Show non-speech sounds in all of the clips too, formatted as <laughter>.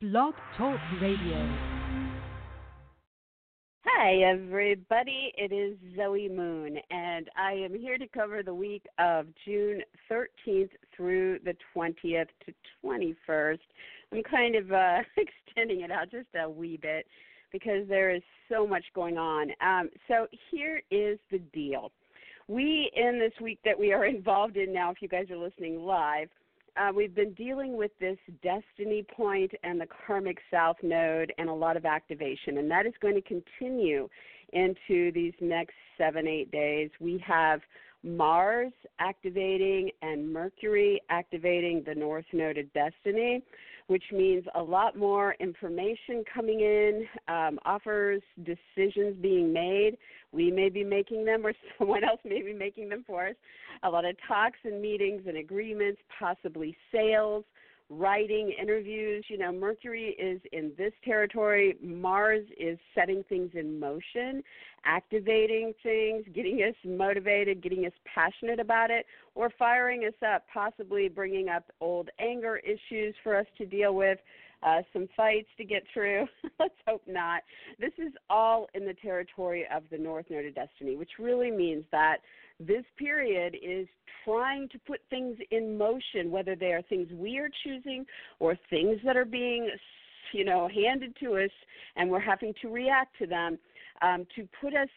Blog Talk Radio. Hi, everybody. It is Zoe Moon, and I am here to cover the week of June 13th through the 20th to 21st. I'm kind of uh, <laughs> extending it out just a wee bit because there is so much going on. Um, so, here is the deal. We, in this week that we are <laughs> involved in now, if you guys are listening live, uh, we've been dealing with this destiny point and the karmic south node and a lot of activation, and that is going to continue into these next seven, eight days. We have Mars activating and Mercury activating the north node of destiny which means a lot more information coming in, um, offers, decisions being made. We may be making them, or <laughs> someone else may be making them for us. A lot of talks and meetings and agreements, possibly sales writing, interviews. You know, Mercury is in this territory. Mars is setting things in motion, activating things, getting us motivated, getting us passionate about it, or firing us up, possibly bringing up old anger issues for us to deal with. Uh, some fights to get through. <laughs> Let's hope not. This is all in the territory of the North Node of Destiny, which really means that this period is trying to put things in motion, whether they are things we are choosing or things that are being, you know, handed to us and we're having to react to them um, to put us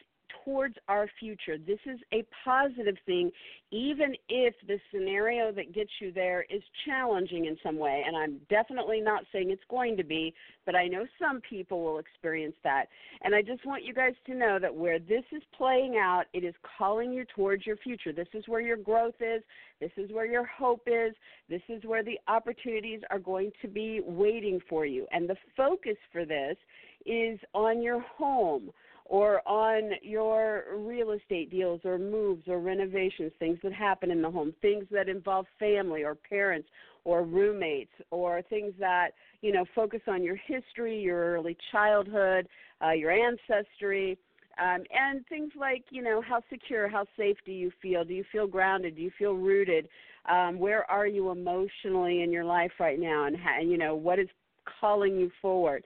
towards our future. This is a positive thing, even if the scenario that gets you there is challenging in some way. And I'm definitely not saying it's going to be, but I know some people will experience that. And I just want you guys to know that where this is playing out, it is calling you towards your future. This is where your growth is. This is where your hope is. This is where the opportunities are going to be waiting for you. And the focus for this is on your home or on your real estate deals or moves or renovations, things that happen in the home, things that involve family or parents or roommates, or things that you know focus on your history, your early childhood, uh, your ancestry. Um, and things like you know how secure how safe do you feel? Do you feel grounded? Do you feel rooted? Um, where are you emotionally in your life right now? And, you know what is calling you forward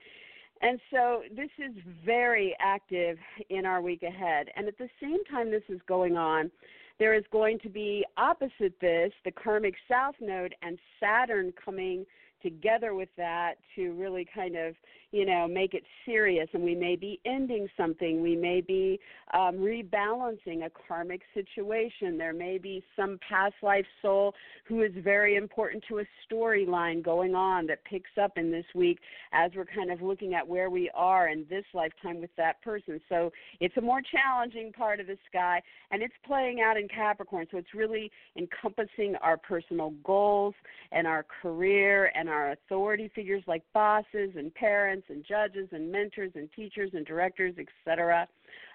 and so this is very active in our week ahead. And at the same time this is going on, there is going to be opposite this, the karmic south node and Saturn coming together with that to really kind of you know make it serious and we may be ending something. We may be um, rebalancing a karmic situation. There may be some past life soul who is very important to a storyline going on that picks up in this week as we're kind of looking at where we are in this lifetime with that person. So it's a more challenging part of the sky and it's playing out in capricorn. So it's really encompassing our personal goals and our career and our authority figures like bosses and parents and judges and mentors and teachers and directors, etc.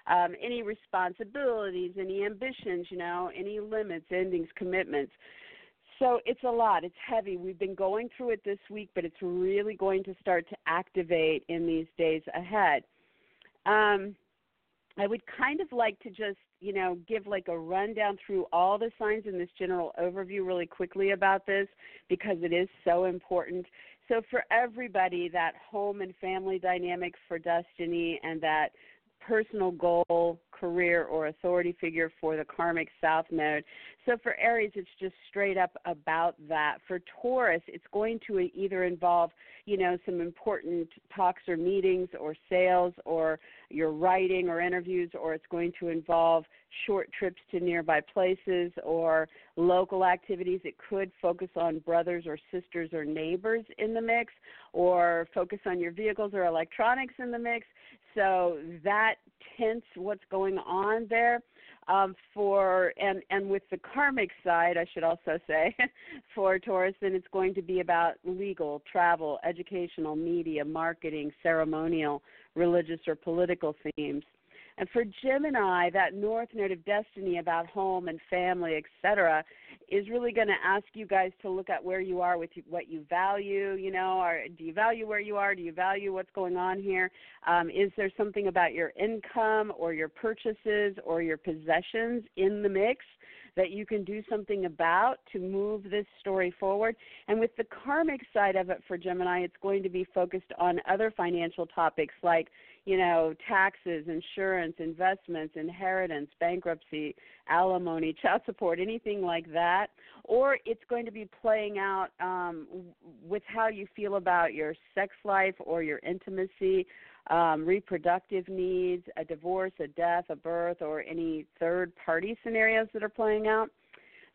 Um, any responsibilities, any ambitions, you know, any limits, endings, commitments. So it's a lot. It's heavy. We've been going through it this week, but it's really going to start to activate in these days ahead. Um, I would kind of like to just, you know, give like a rundown through all the signs in this general overview really quickly about this because it is so important. So for everybody, that home and family dynamic for destiny and that personal goal, career, or authority figure for the karmic south node. So for Aries, it's just straight up about that. For Taurus, it's going to either involve, you know, some important talks or meetings or sales or your writing or interviews, or it's going to involve short trips to nearby places or local activities. It could focus on brothers or sisters or neighbors in the mix, or focus on your vehicles or electronics in the mix. So that tints what's going on there. Um, for and and with the karmic side, I should also say, <laughs> for Taurus, then it's going to be about legal, travel, educational, media, marketing, ceremonial, religious, or political themes. And for Gemini, that north node of destiny about home and family, etc., is really going to ask you guys to look at where you are with what you value. You know, or do you value where you are? Do you value what's going on here? Um, is there something about your income or your purchases or your possessions in the mix that you can do something about to move this story forward. And with the karmic side of it for Gemini, it's going to be focused on other financial topics like, you know, taxes, insurance, investments, inheritance, bankruptcy, alimony, <laughs> child support, anything like that. Or it's going to be playing out um, with how you feel about your sex life or your intimacy um, reproductive needs, a divorce, a death, a birth, or any third party scenarios that are playing out.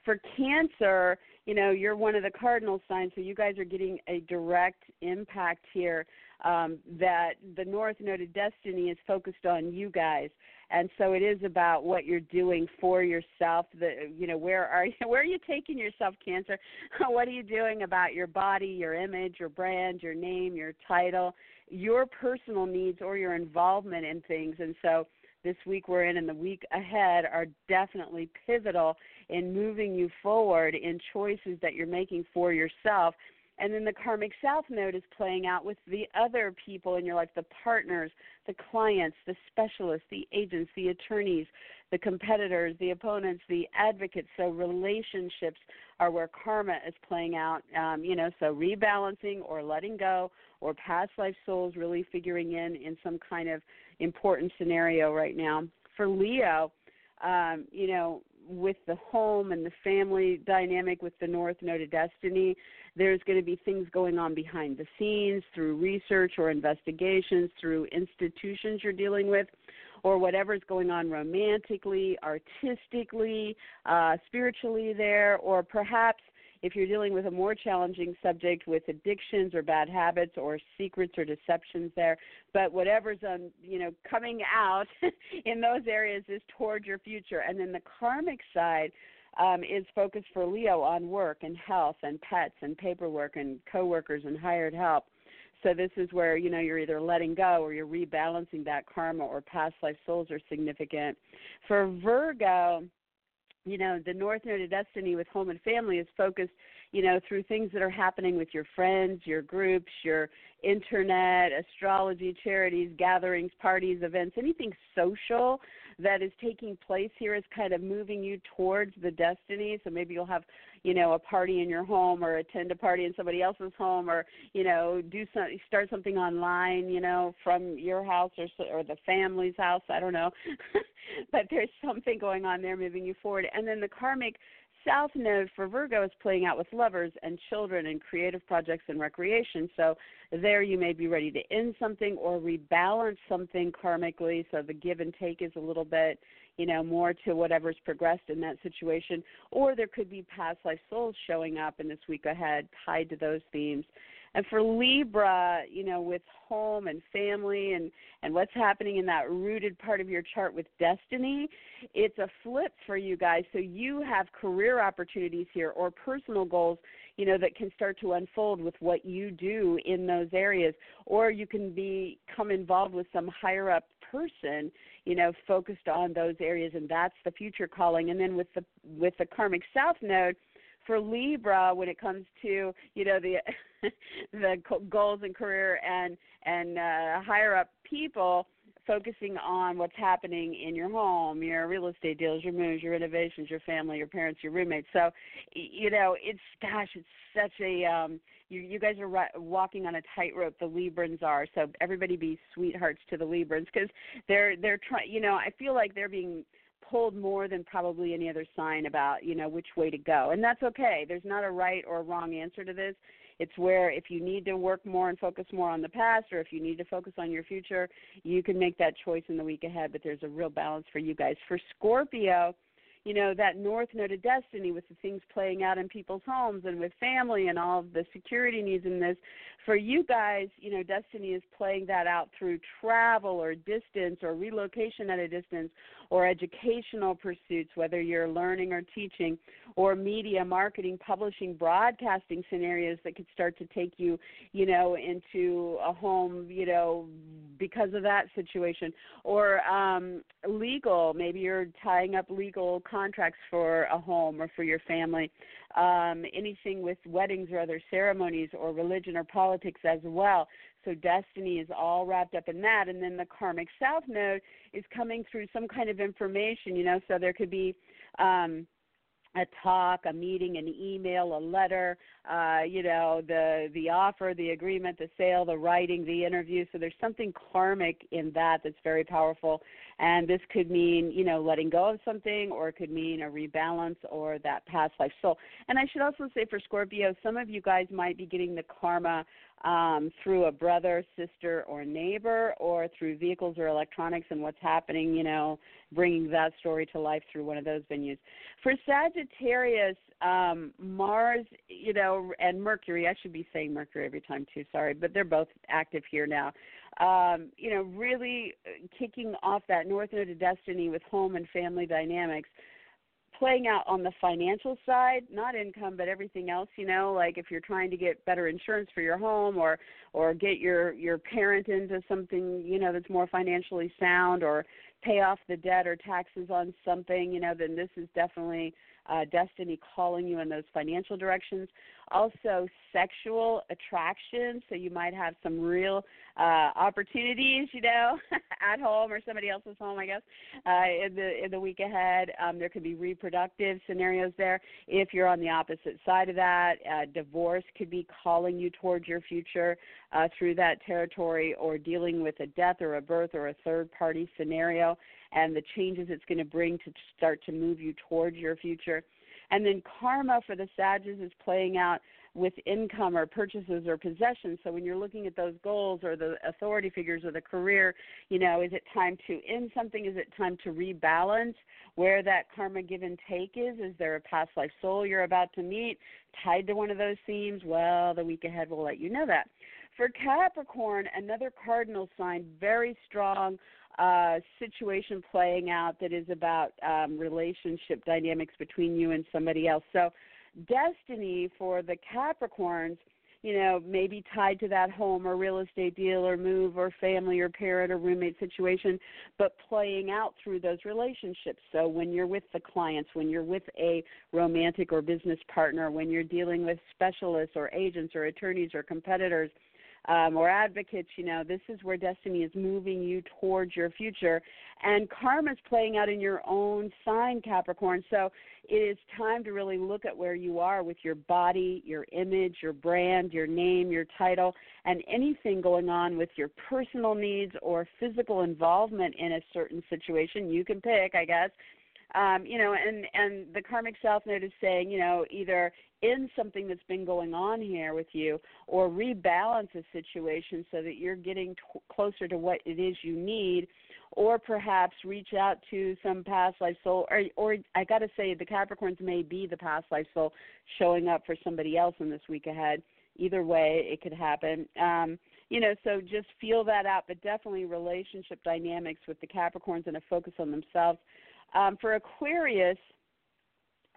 For Cancer, you know, you're one of the cardinal signs, so you guys are getting a direct impact here. Um, that the North Node of Destiny is focused on you guys, and so it is about what you're doing for yourself. The you know where are you, <laughs> where are you taking yourself, Cancer? <laughs> what are you doing about your body, your image, your brand, your name, your title? your personal needs or your involvement in things. And so this week we're in and the week ahead are definitely pivotal in moving you forward in choices that you're making for yourself. And then the karmic south node is playing out with the other people in your life the partners, the clients, the specialists, the agents, the attorneys, the competitors, the opponents, the advocates. So relationships are where karma is playing out. Um, you know, so rebalancing or letting go or past life souls really figuring in in some kind of important scenario right now. For Leo, um, you know, with the home and the family dynamic with the North Node of Destiny, there's going to be things going on behind the scenes through research or investigations, through institutions you're dealing with, or whatever's going on romantically, artistically, uh, spiritually there, or perhaps if you're dealing with a more challenging subject with addictions or bad habits or secrets or deceptions there but whatever's um you know coming out <laughs> in those areas is toward your future and then the karmic side um, is focused for Leo on work and health and pets and paperwork and coworkers and hired help. So this is where you know you're either letting go or you're rebalancing that karma or past life souls are significant. For Virgo, you know the north node of destiny with home and family is focused you know through things that are happening with your friends your groups your internet astrology charities gatherings parties events anything social that is taking place here is kind of moving you towards the destiny. So maybe you'll have, you know, a party in your home or attend a party in somebody else's home or, you know, do some start something online, you know, from your house or or the family's house, I don't know. <laughs> but there's something going on there moving you forward. And then the karmic South Node for Virgo is playing out with lovers and children and creative projects and recreation. So there you may be ready to end something or rebalance something karmically. So the give and take is a little bit, you know, more to whatever's progressed in that situation. Or there could be past life souls showing up in this week ahead tied to those themes. And for Libra, you know, with home and family and and what's happening in that rooted part of your chart with destiny, it's a flip for you guys. So you have career opportunities here or personal goals, you know, that can start to unfold with what you do in those areas or you can become involved with some higher up person you know focused on those areas and that's the future calling. And then with the with the karmic south node for Libra when it comes to you know the <laughs> the goals and career and and uh, higher up people focusing on what's happening in your home, your real estate deals, your moves, your renovations, your family, your parents, your roommates. So, you know, it's gosh, it's such a um you you guys are ri- walking on a tightrope. The Librans are. So everybody be sweethearts to the Librans because they're they're trying. You know, I feel like they're being pulled more than probably any other sign about you know which way to go and that's okay there's not a right or wrong answer to this it's where if you need to work more and focus more on the past or if you need to focus on your future you can make that choice in the week ahead. But there's a real balance for you guys. For scorpio you know that north node of destiny with the things playing out in people's homes and with family and all of the security needs in this for you guys you know destiny is playing that out through travel or distance or relocation at a distance or educational pursuits whether you're learning or teaching or media marketing publishing broadcasting scenarios that could start to take you you know into a home you know because of that situation. Or um legal maybe you're tying up legal contracts for a home or for your family. Um anything with weddings or other ceremonies or religion or politics as well so destiny is all wrapped up in that and then the karmic south node is coming through some kind of information you know so there could be um a talk, a meeting, an email, a letter, uh, you know, the the offer, the agreement, the sale, the writing, the interview. So there's something karmic in that that's very powerful. And this could mean, you know, letting go of something or it could mean a rebalance or that past life soul. And I should also say for Scorpio, some of you guys might be getting the karma um, through a brother, sister, or neighbor, or through vehicles or electronics and what's happening, you know, bringing that story to life through one of those venues. For Sagittarius, um, Mars, you know, and Mercury, I should be saying Mercury every time too, sorry, but they're both active here now. Um, you know, really kicking off that North Node of Destiny with home and family dynamics playing out on the financial side, not income but everything else, you know, like if you're trying to get better insurance for your home or or get your your parent into something, you know, that's more financially sound or pay off the debt or taxes on something, you know, then this is definitely uh, destiny calling you in those financial directions. Also, sexual attraction. So you might have some real uh, opportunities, you know, <laughs> at home or somebody else's home, I guess, uh, in the in the week ahead. Um, there could be reproductive scenarios there. If you're on the opposite side of that, uh, divorce could be calling you towards your future uh, through that territory, or dealing with a death or a birth or a third party scenario and the changes it's going to bring to start to move you towards your future. And then karma for the Sages is playing out with income or purchases or possessions. So when you're looking at those goals or the authority figures or the career, you know, is it time to end something? Is it time to rebalance where that karma give and take is? Is there a past life soul you're about to meet tied to one of those themes? Well, the week ahead will let you know that. For Capricorn, another cardinal sign, very strong uh, situation playing out that is about um, relationship dynamics between you and somebody else. So, destiny for the Capricorns, you know, maybe tied to that home or real estate deal or move or family or parent or roommate situation, but playing out through those relationships. So, when you're with the clients, when you're with a romantic or business partner, when you're dealing with specialists or agents or attorneys or competitors um, or advocates, you know, this is where destiny is moving you towards your future. And karma is playing out in your own sign, Capricorn. So it is time to really look at where you are with your body, your image, your brand, your name, your title, and anything going on with your personal needs or physical involvement in a certain situation. You can pick, I guess um, you know, and and the karmic south node is saying, you know, either in something that's been going on here with you, or rebalance a situation so that you're getting t- closer to what it is you need, or perhaps reach out to some past life soul, or or I got to say, the Capricorns may be the past life soul showing up for somebody else in this week ahead. Either way, it could happen. Um, you know, so just feel that out, but definitely relationship dynamics with the Capricorns and a focus on themselves um, for Aquarius,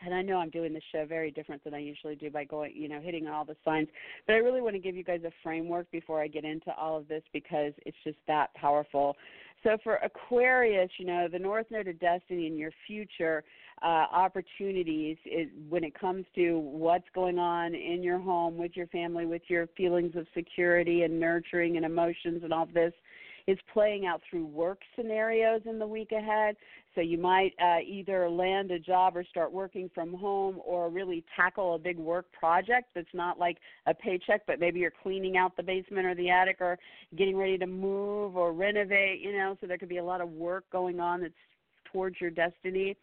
and I know I'm doing this show very different than I usually do by going, you know, hitting all the signs. But I really want to give you guys a framework before I get into all of this because it's just that powerful. So for Aquarius, you know, the North Node of Destiny in your future uh, opportunities is, when it comes to what's going on in your home with your family, with your feelings of security and nurturing and emotions and all this is playing out through work scenarios in the week ahead. So you might uh, either land a job or start working from home or really tackle a big work project that's not like a paycheck, but maybe you're cleaning out the basement or the attic or getting ready to move or renovate, you know, so there could be a lot of work going on that's towards your destiny.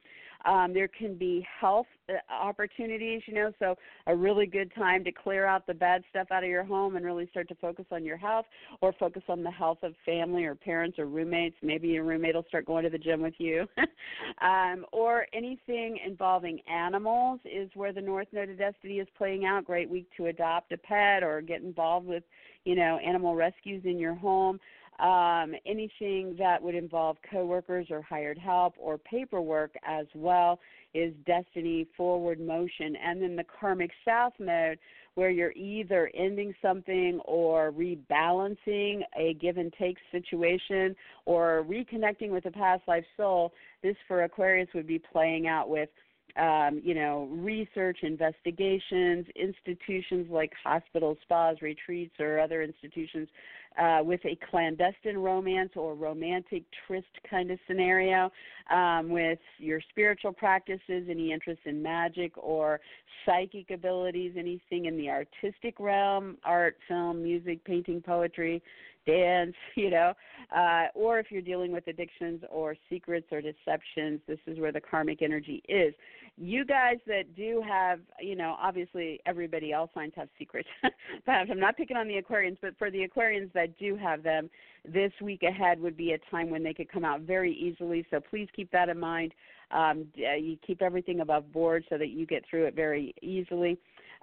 Um, there can be health uh, opportunities, you know, so a really good time to clear out the bad stuff out of your home and really start to focus on your health or focus on the health of family or parents or roommates. Maybe your roommate will start going to the gym with you. <laughs> um, or anything involving animals is where the North Node of Destiny is playing out. Great week to adopt a pet or get involved with, you know, animal rescues in your home um, anything that would involve coworkers or hired help or paperwork as well is destiny forward motion. And then the karmic south node, where you're either ending something or rebalancing a give and take situation or reconnecting with a past life soul. This for Aquarius would be playing out with um, you know, research, investigations, institutions like hospitals, spas, retreats, or other institutions uh, with a clandestine romance or romantic tryst kind of scenario, um, with your spiritual practices, any interest in magic or psychic abilities, anything in the artistic realm, art, film, music, painting, poetry, dance, <laughs> you know, uh, or if you're dealing with addictions or secrets or deceptions, this is where the karmic energy is. You guys that do have, you know, obviously everybody, all signs have secrets. <laughs> but I'm not picking on the Aquarians, but for the Aquarians that do have them, this week ahead would be a time when they could come out very easily. So please keep that in mind. Um, you keep everything above board so that you get through it very easily.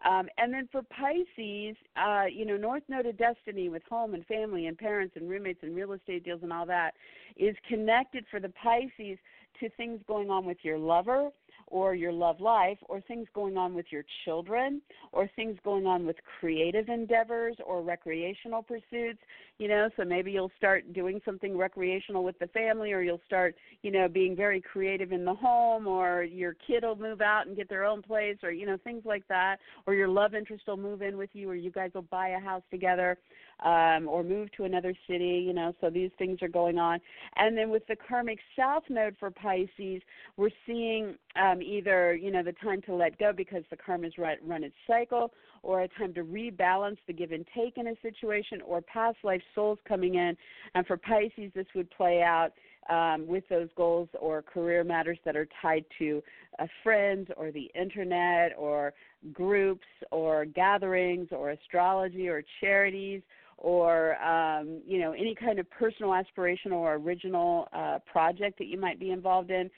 Um, and then for Pisces, uh, you know, North Node of Destiny with home and family and parents and roommates and real estate deals and all that is connected for the Pisces to things going on with your lover or your love life or things going on with your children or things going on with creative endeavors or recreational pursuits you know so maybe you'll start doing something recreational with the family or you'll start you know being very creative in the home or your kid will move out and get their own place or you know things like that or your love interest will move in with you or you guys will buy a house together um, or move to another city, you know, so these things are going on. And then with the karmic south node for Pisces, we're seeing um, either, you know, the time to let go because the karma's run, run its cycle, or a time to rebalance the give and take in a situation, or past life souls coming in. And for Pisces, this would play out um, with those goals or career matters that are tied to uh, friends or the internet or groups or gatherings or astrology or charities or um, you know any kind of personal aspirational or original uh, project that you might be involved in.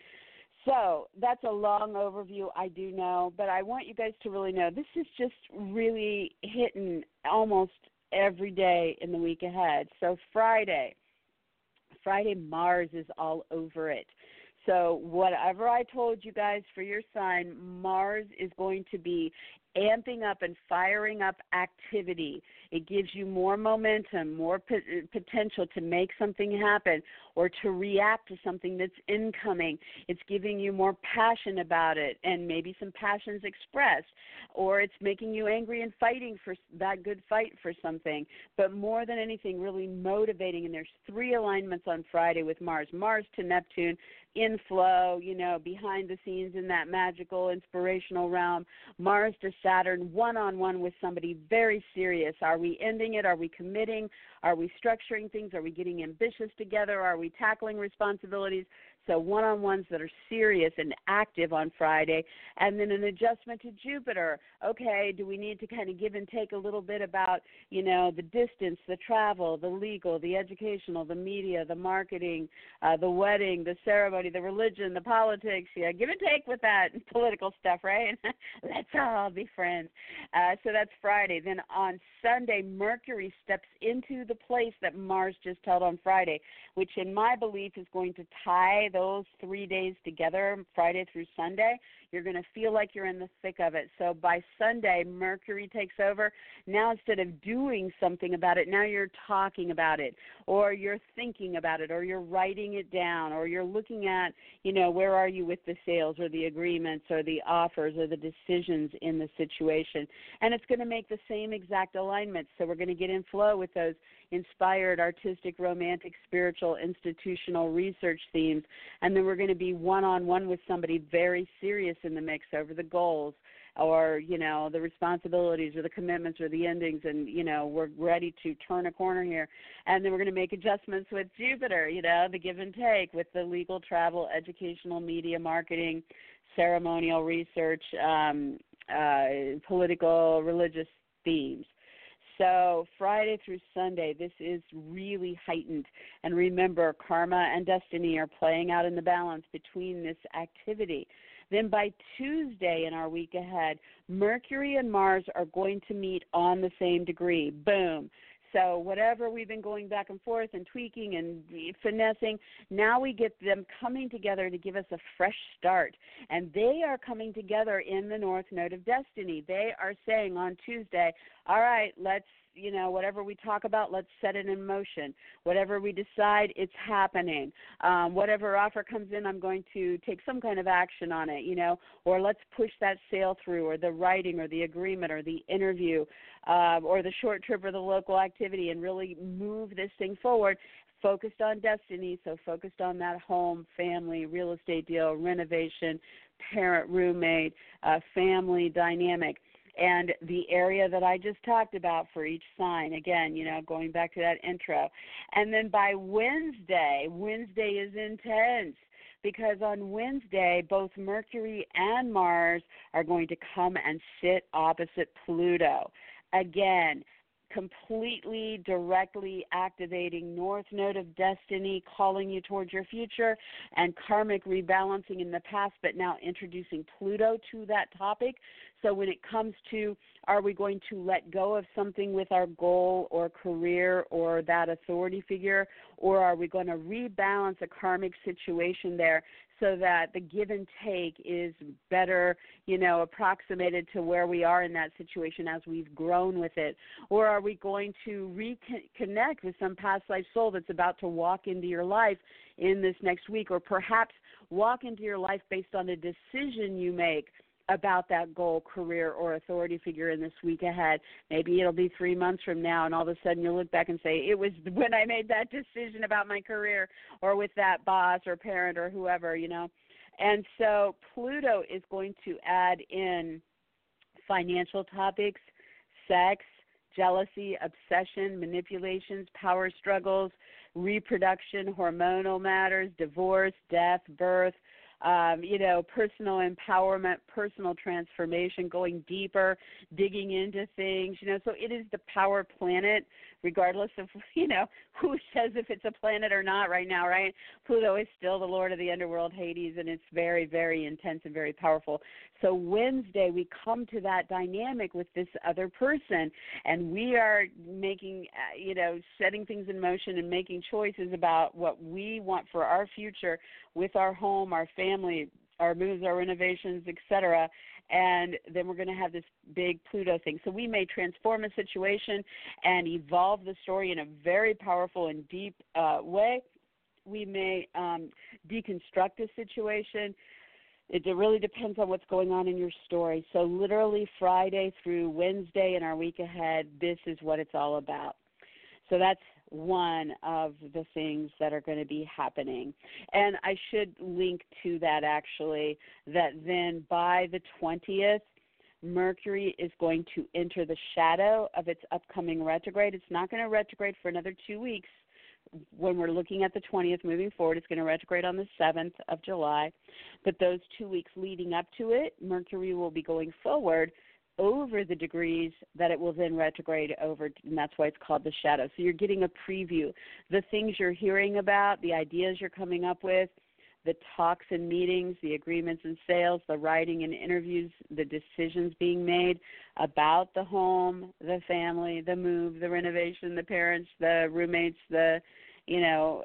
So that's a long overview, I do know, but I want you guys to really know this is just really hitting almost every day in the week ahead. So Friday, Friday Mars is all over it. So whatever I told you guys for your sign, Mars is going to be amping up and firing up activity. It gives you more momentum, more potential to make something happen or to react to something that's incoming. It's giving you more passion about it and maybe some passions expressed, or it's making you angry and fighting for that good fight for something. But more than anything, really motivating. And there's three alignments on Friday with Mars Mars to Neptune, in flow, you know, behind the scenes in that magical, inspirational realm. Mars to Saturn, one on one with somebody very serious. Are we ending it? Are we committing? Are we structuring things? Are we getting ambitious together? Are we tackling responsibilities? So one on ones that are serious and active on Friday, and then an adjustment to Jupiter. Okay, do we need to kind of give and take a little bit about, you know, the distance, the travel, the legal, the educational, the media, the marketing, uh, the wedding, the ceremony, the religion, the politics? Yeah, give and take with that <laughs> political stuff, right? <laughs> Let's all be friends. Uh, so that's Friday. Then on Sunday, Mercury steps into the place that Mars just held on Friday, which in my belief is going to tie those three days together, Friday through Sunday, you're going to feel like you're in the thick of it. So by Sunday, Mercury takes over. Now, instead of doing something about it, now you're talking about it, or you're thinking about it, or you're writing it down, or you're looking at, you know, where are you with the sales, or the agreements, or the offers, or the decisions in the situation. And it's going to make the same exact alignment. So we're going to get in flow with those inspired, artistic, romantic, spiritual, institutional research themes. And then we're going to be one on one with somebody very serious in the mix over the goals or you know the responsibilities or the commitments or the endings and you know we're ready to turn a corner here and then we're going to make adjustments with jupiter you know the give and take with the legal travel educational media marketing ceremonial research um, uh, political religious themes so, Friday through Sunday, this is really heightened. And remember, karma and destiny are playing out in the balance between this activity. Then by Tuesday in our week ahead, Mercury and Mars are going to meet on the same degree. Boom. So whatever we've been going back and forth and tweaking and finessing, now we get them coming together to give us a fresh start. And they are coming together in the North Node of Destiny. They are saying on Tuesday, all right, let's you know, whatever we talk about, let's set it in motion. Whatever we decide, it's happening. Um, whatever offer comes in, I'm going to take some kind of action on it, you know, or let's push that sale through, or the writing, or the agreement, or the interview, uh, or the short trip, or the local activity, and really move this thing forward focused on destiny, so focused on that home, family, real estate deal, renovation, parent, roommate, uh, family dynamic. And the area that I just talked about for each sign, again, you know, going back to that intro. And then by Wednesday, Wednesday is intense because on Wednesday, both Mercury and Mars are going to come and sit opposite Pluto. Again, completely directly activating north node of destiny calling you towards your future and karmic rebalancing in the past but now introducing pluto to that topic. So when it comes to are we going to let go of something with our goal or career or that authority figure or are we going to rebalance a karmic situation there so that the give and take is better, you know, approximated to where we are in that situation as we've grown with it? Or are we going to reconnect with some past life soul that's about to walk into your life in this next week, or perhaps walk into your life based on a decision you make? About that goal, career, or authority figure in this week ahead. Maybe it'll be three months from now, and all of a sudden you'll look back and say, It was <laughs> when I made that decision about my career, or with that boss, or parent, or whoever, you know. And so Pluto is going to add in financial topics, sex, jealousy, obsession, manipulations, power struggles, reproduction, hormonal matters, divorce, death, birth, um, you know, personal empowerment, personal transformation, going deeper, digging into things, you know. So it is the power planet, regardless of, <laughs> you know, who says if it's a planet or not right now, right? Pluto is still the lord of the underworld, Hades, and it's very, very intense and very powerful. So Wednesday, we come to that dynamic with this other person, and we are making, uh, you know, setting things in motion and making choices about what we want for our future with our home, our family, our moves, our renovations, etc. And then we're going to have this big Pluto thing. So we may transform a situation and evolve the story in a very powerful and deep uh, way. We may um, deconstruct a situation it really depends on what's going on in your story. So, literally, Friday through Wednesday in our week ahead, this is what it's all about. So, that's one of the things that are going to be happening. And I should link to that actually, that then by the 20th, Mercury is going to enter the shadow of its upcoming retrograde. It's not going to retrograde for another two weeks when we're looking at the 20th moving forward, it's going to retrograde on the 7th of July. But those two weeks leading up to it, Mercury will be going forward over the degrees that it will then retrograde over, and that's why it's called the shadow. So you're getting a preview. The things you're hearing about, the ideas you're coming up with, the talks and meetings, the agreements and sales, the writing and interviews, the decisions being made about the home, the family, the move, the renovation, the parents, the roommates, the you know,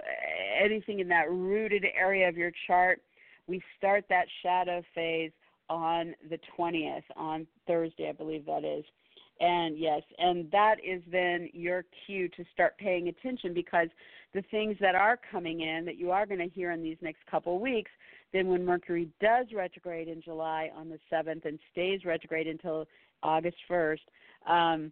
anything in that rooted area of your chart. We start that shadow phase on the 20th, on Thursday, I believe that is. And yes, and that is then your cue to start paying attention because the things that are coming in that you are going to hear in these next couple of weeks, then when Mercury does retrograde in July on the 7th and stays retrograde until August 1st, um,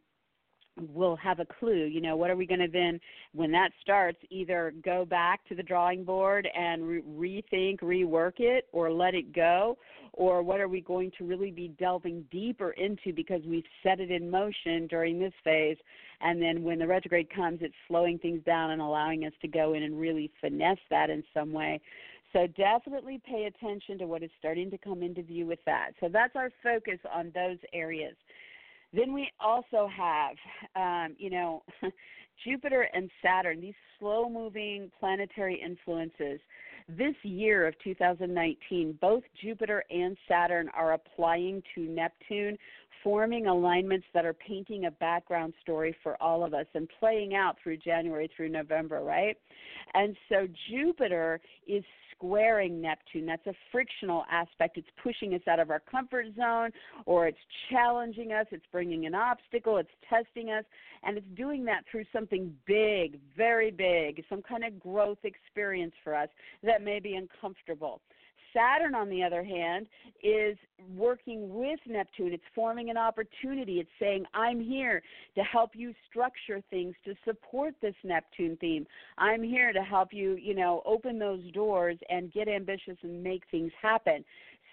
we'll have a clue. You know, what are we going to then, when that starts, either go back to the drawing board and re- rethink, rework it, or let it go, or what are we going to really be delving deeper into because we've set it in motion during this phase, and then when the retrograde comes, it's slowing things down and allowing us to go in and really finesse that in some way. So definitely pay attention to what is starting to come into view with that. So that's our focus on those areas. Then we also have, um, you know, <laughs> Jupiter and Saturn, these slow moving planetary influences. This year of 2019, both Jupiter and Saturn are applying to Neptune, forming alignments that are painting a background story for all of us and playing out through January through November, right? And so Jupiter is squaring Neptune. That's a frictional aspect. It's pushing us out of our comfort zone or it's challenging us, it's bringing an obstacle, it's testing us, and it's doing that through something big, very big, some kind of growth experience for us that may be uncomfortable. Saturn, on the other hand, is working with Neptune. It's forming an opportunity. It's saying, I'm here to help you structure things to support this Neptune theme. I'm here to help you, you know, open those doors and get ambitious and make things happen.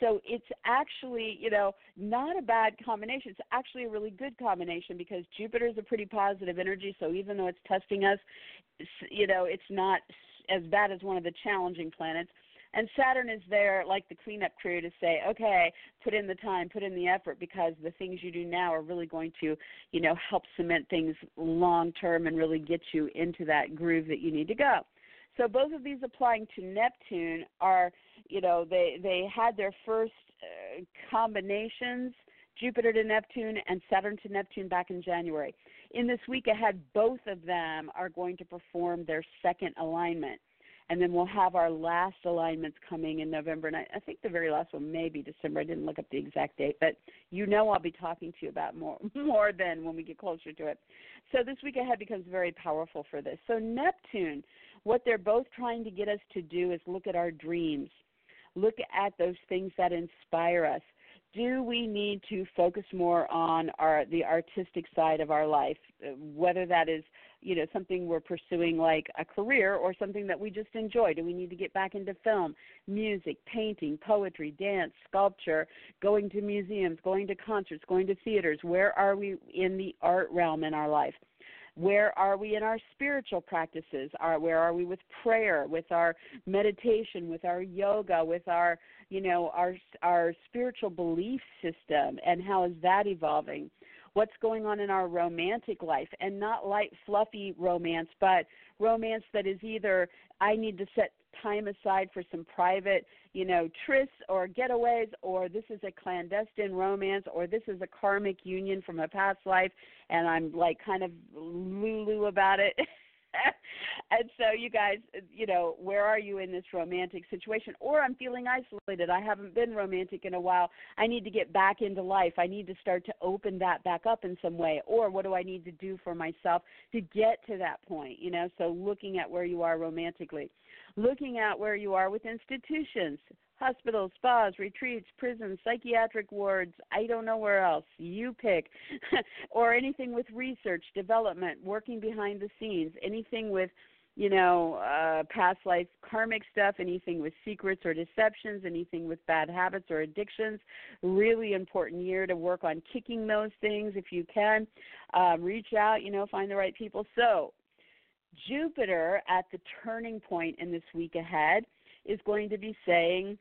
So it's actually, you know, not a bad combination. It's actually a really good combination because Jupiter is a pretty positive energy. So even though it's testing us, you know, it's not as bad as one of the challenging planets. And Saturn is there like the cleanup crew to say, okay, put in the time, put in the effort because the things you do now are really going to, you know, help cement things long term and really get you into that groove that you need to go. So both of these applying to Neptune are, you know, they they had their first uh, combinations Jupiter to Neptune and Saturn to Neptune back in January. In this week ahead, both of them are going to perform their second alignment and then we'll have our last alignments coming in November. And I, I think the very last one may be December. I didn't look up the exact date, but you know I'll be talking to you about more <laughs> more then when we get closer to it. So this week ahead becomes very powerful for this. So Neptune, what they're both trying to get us to do is look at our dreams, look at those things that inspire us do we need to focus more on our the artistic side of our life uh, whether that is you know something we're pursuing like a career or something that we just enjoy? Do we need to get back into film music painting poetry dance sculpture going to museums going to concerts going to theaters? Where are we in the art realm in our life? Where are we in our spiritual practices? Are where are we with prayer with our meditation with our yoga with our you know our our spiritual belief system? And how is that evolving what's going on in our romantic life and not light fluffy romance but romance that is either i need to set time aside for some private you know trysts or getaways or this is a clandestine romance or this is a karmic union from a past life and i'm like kind of lulu about it <laughs> <laughs> and so you guys you know where are you in this romantic situation? Or i'm feeling isolated. I haven't been romantic in a while. I need to get back into life. I need to start to open that back up in some way. Or what do i need to do for myself to get to that point you know? So looking at where you are romantically looking at where you are with institutions hospitals, spas, retreats, prisons, psychiatric wards, I don't know where else. You pick. <laughs> or anything with research, development, working behind the scenes, anything with you know, uh, past life karmic stuff, anything with secrets or deceptions, anything with bad habits or addictions. Really important year to work on kicking those things if you can. Um, reach out, you know, find the right people. So, Jupiter at the turning point in this week ahead is going to be saying,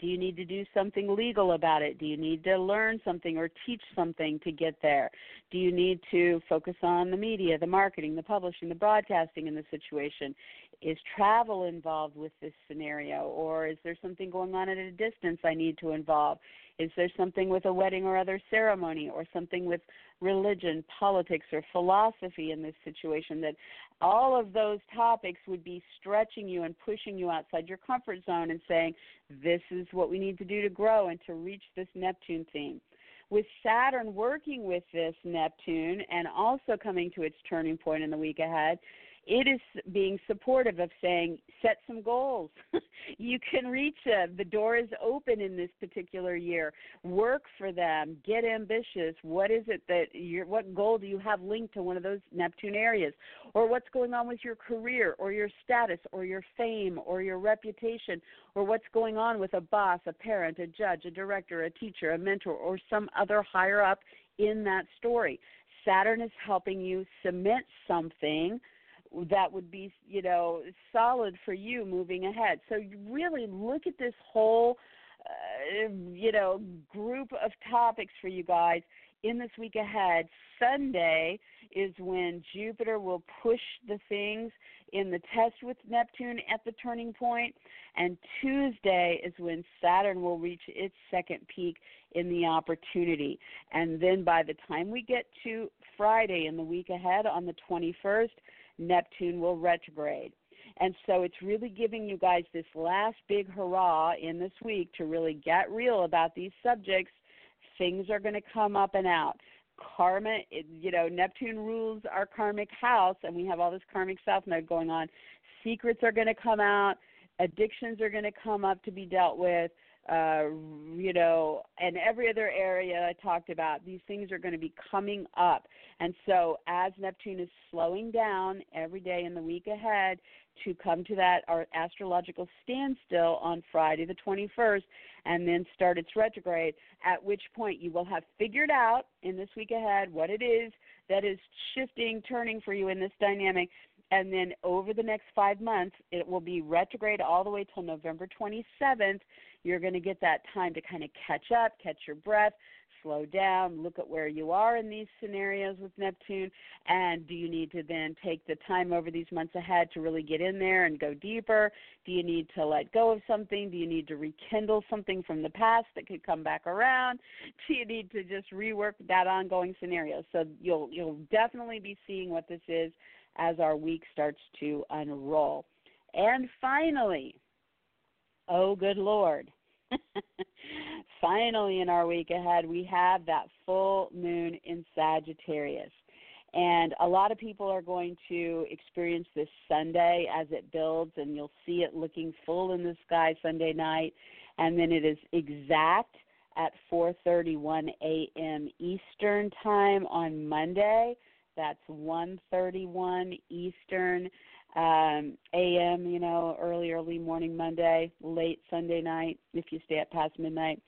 do you need to do something legal about it? Do you need to learn something or teach something to get there? Do you need to focus on the media, the marketing, the publishing, the broadcasting in the situation? Is travel involved with this scenario, or is there something going on at a distance I need to involve? Is there something with a wedding or other ceremony, or something with religion, politics, or philosophy in this situation that all of those topics would be stretching you and pushing you outside your comfort zone and saying, this is what we need to do to grow and to reach this Neptune theme. With Saturn working with this Neptune and also coming to its turning point in the week ahead, it is being supportive of saying set some goals. <laughs> You can reach them. The door is open in this particular year. Work for them. Get ambitious. What is it that you what goal do you have linked to one of those neptune areas? Or what's going on with your career or your status or your fame or your reputation or what's going on with a boss a parent a judge a director a teacher a mentor or some other higher up in that story? Saturn is helping you cement something that would be you know solid for you moving ahead so really look at this whole uh, you know group of topics for you guys in this week ahead, Sunday is when Jupiter will push the things in the test with Neptune at the turning point, and Tuesday is when Saturn will reach its second peak in the opportunity. And then by the time we get to Friday in the week ahead on the 21st, Neptune will retrograde. And so it's really giving you guys this last big hurrah in this week to really get real about these subjects. Things are going to come up and out. Karma, you know, Neptune rules our karmic house, and we have all this karmic south node going on. Secrets are going to come out. Addictions are going to come up to be dealt with uh, you know, and every other area I talked about, these things are going to be coming up. And so, as Neptune is slowing down every day in the week ahead to come to that our astrological standstill on Friday the 21st and then start its retrograde, at which point you will have figured out in this week ahead what it is that is shifting, turning for you in this dynamic and then over the next five months, it will be retrograde all the way till November 27th. You're going to get that time to kind of catch up, catch your breath, slow down, look at where you are in these scenarios with Neptune, and do you need to then take the time over these months ahead to really get in there and go deeper? Do you need to let go of something? Do you need to rekindle something from the past that could come back around? <laughs> Do you need to just rework that ongoing scenario? So you'll you'll definitely be seeing what this is as our week starts to unroll. And finally, oh good Lord, <laughs> finally in our week ahead, we have that full moon in Sagittarius. And a lot of people are going to experience this Sunday as it builds, and you'll see it looking full in the sky Sunday night. And then it is exact at 4:31 a.m. Eastern Time on Monday. That's 1:31 Eastern um, a.m. You know, early early morning Monday, late Sunday night if you stay up past midnight.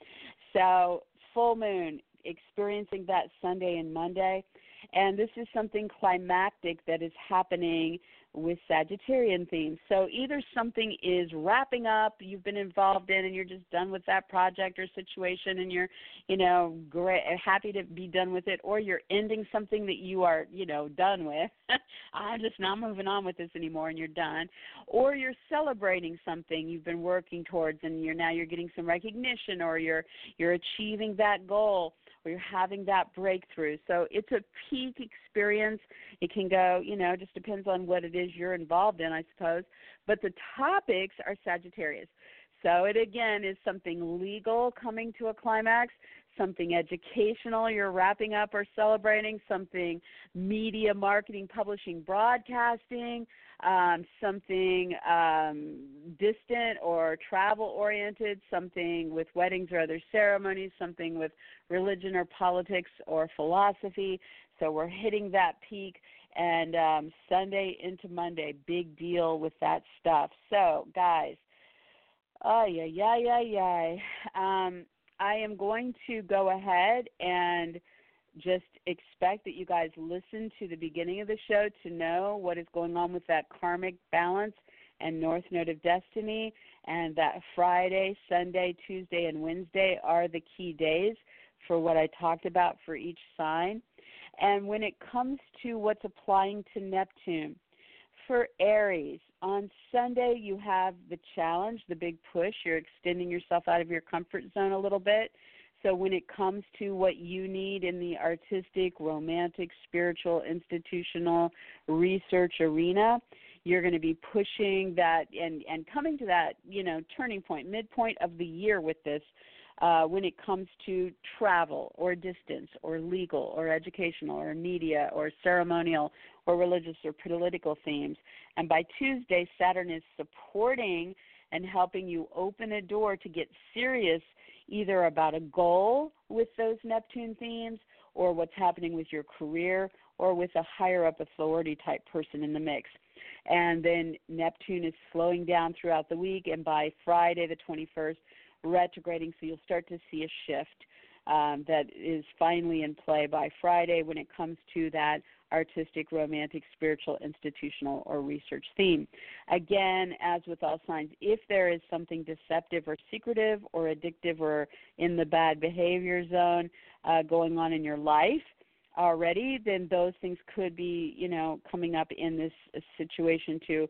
So full moon, experiencing that Sunday and Monday, and this is something climactic that is happening with Sagittarian themes. So either something is wrapping up, you've been involved in, and you're just done with that project or situation, and you're, you know, great, happy to be done with it, or you're ending something that you are, you know, done with. <laughs> I'm just not moving on with this anymore, and you're done. Or you're celebrating something you've been working towards, and you're now you're getting some recognition, or you're you're achieving that goal where you're having that breakthrough. So it's a peak experience. It can go, you know, just depends on what it is you're involved in, I suppose. But the topics are Sagittarius. So it again is something legal coming to a climax, something educational you're wrapping up or celebrating, something media, marketing, publishing, broadcasting, um, something um, distant or travel oriented, something with weddings or other ceremonies, something with religion or politics or philosophy. So we're hitting that peak. And um, Sunday into Monday, big deal with that stuff. So, guys, oh, yeah, yeah, yeah, yeah. I am going to go ahead and just expect that you guys listen to the beginning of the show to know what is going on with that karmic balance and North Node of Destiny, and that Friday, Sunday, Tuesday, and Wednesday are the key days for what I talked about for each sign. And when it comes to what's applying to Neptune, for Aries, on Sunday you have the challenge, the big push. You're extending yourself out of your comfort zone a little bit. So when it comes to what you need in the artistic, romantic, spiritual, institutional, research arena, you're going to be pushing that and and coming to that you know turning point, midpoint of the year with this. Uh, when it comes to travel or distance or legal or educational or media or ceremonial or religious or political themes. And by Tuesday, Saturn is supporting and helping you open a door to get serious either about a goal with those Neptune themes or what's happening with your career or with a higher up authority type person in the mix. And then Neptune is slowing down throughout the week, and by Friday, the 21st, retrograding, so you'll start to see a shift um, that is finally in play by Friday when it comes to that artistic, romantic, spiritual, institutional, or research theme. Again, as with all signs, if there is something deceptive or secretive or addictive or in the bad behavior zone, uh, going on in your life already, then those things could be, you know, coming up in this situation to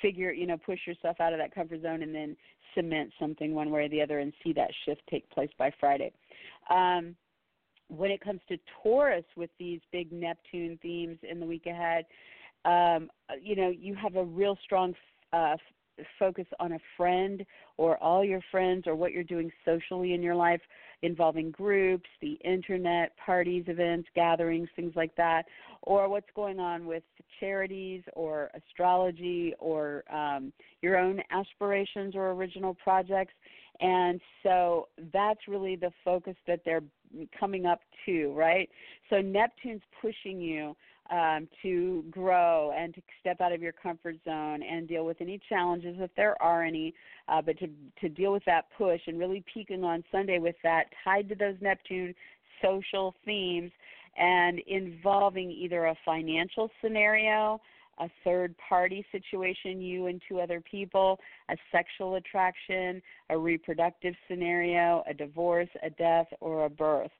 figure, you know, push yourself out of that comfort zone and then cement something one way or the other and see that shift take place by Friday. Um, when it comes to Taurus with these big Neptune themes in the week ahead, um, you know, you have a real strong uh, focus on a friend or all your friends or what you're doing socially in your life involving groups, the internet, parties, events, gatherings, things like that, or what's going on with charities or astrology or um, your own aspirations or original projects. And so that's really the focus that they're coming up to, right? So Neptune's pushing you um, to grow and to step out of your comfort zone and deal with any challenges if there are any, uh, but to to deal with that push and really peaking on Sunday with that tied to those Neptune social themes and involving either a financial scenario, a third party situation, you and two other people, a sexual attraction, a reproductive scenario, a divorce, a death, or a birth.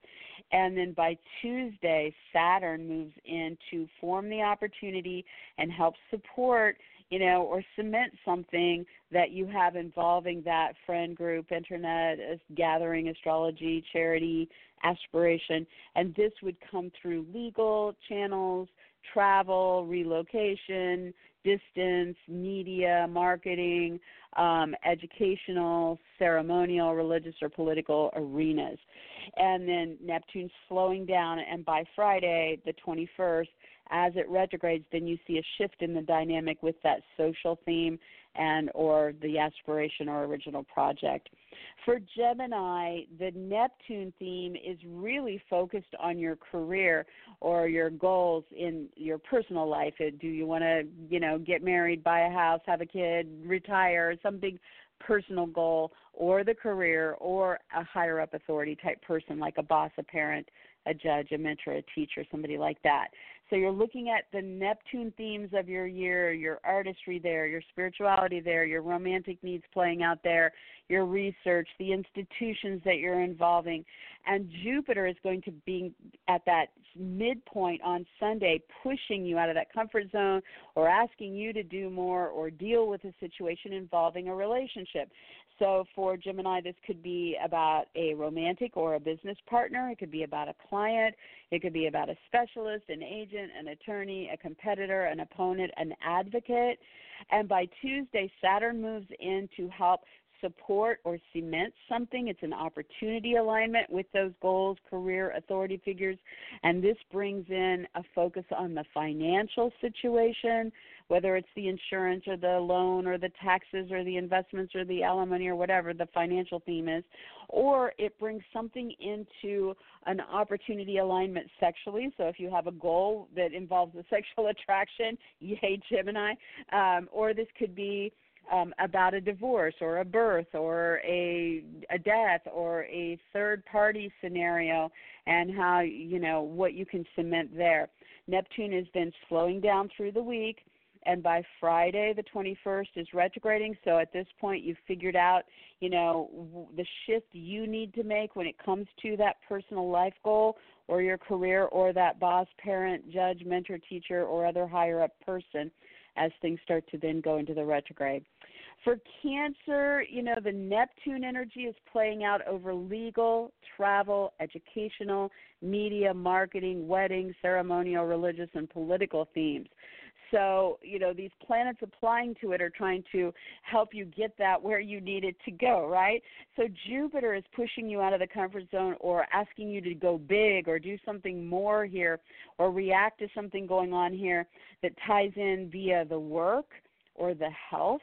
And then by Tuesday, Saturn moves in to form the opportunity and help support, you know, or cement something that you have involving that friend group, internet, gathering, astrology, charity, aspiration. And this would come through legal channels, travel, relocation, distance, media, marketing, um, educational, ceremonial, religious, or political arenas. And then Neptune's slowing down, and by Friday, the 21st, as it retrogrades, then you see a shift in the dynamic with that social theme and or the aspiration or original project. For Gemini, the Neptune theme is really focused on your career or your goals in your personal life. Do you want to, you know, get married, buy a house, have a kid, retire, some big personal goal or the career or a higher up authority type person like a boss, a parent, a judge, a mentor, a teacher, somebody like that. So you're looking at the Neptune themes of your year, your artistry there, your spirituality there, your romantic needs playing out there, your research, the institutions that you're involving. And Jupiter is going to be at that midpoint on Sunday, pushing you out of that comfort zone or asking you to do more or deal with a situation involving a relationship. So for Gemini, this could be about a romantic or a business partner. It could be about a client. It could be about a specialist, an agent, an attorney, a competitor, an opponent, an advocate. And by Tuesday, Saturn moves in to help support or cement something. It's an opportunity alignment with those goals, career, authority figures, and this brings in a focus on the financial situation, whether it's the insurance or the loan or the taxes or the investments or the alimony or whatever the financial theme is, or it brings something into an opportunity alignment sexually. So if you have a goal that involves a <laughs> sexual attraction, yay, Gemini, um, or this could be um, about a divorce or a birth or a a death or a third party scenario and how you know what you can cement there. Neptune is then slowing down through the week and by Friday the 21st is retrograding so at this point you've figured out you know the shift you need to make when it comes to that personal life goal or your career or that boss parent judge mentor teacher or other higher up person as things start to then go into the retrograde. For Cancer, you know, the Neptune energy is playing out over legal, travel, educational, media, marketing, wedding, ceremonial, religious, and political themes. So, you know, these planets applying to it are trying to help you get that where you need it to go, right? So, Jupiter is pushing you out of the comfort zone or asking you to go big or do something more here or react to something going on here that ties in via the work or the health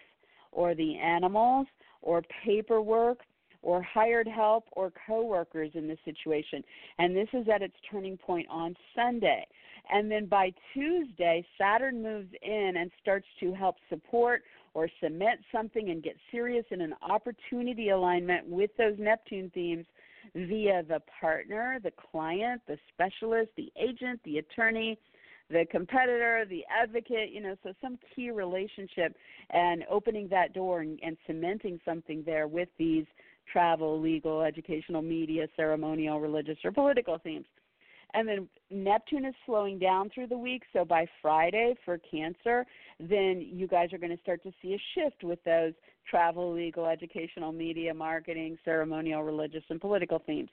or the animals or paperwork or hired help or coworkers in this situation. And this is at its turning point on Sunday. And then by Tuesday, Saturn moves in and starts to help support or cement something and get serious in an opportunity alignment with those Neptune themes via the partner, the client, the specialist, the agent, the attorney, the competitor, the advocate, you know, so some key relationship and opening that door and, and cementing something there with these travel, legal, educational, media, ceremonial, religious, or political themes. And then Neptune is slowing down through the week, so by Friday for Cancer, then you guys are going to start to see a shift with those travel, legal, educational, media, marketing, ceremonial, religious, and political themes.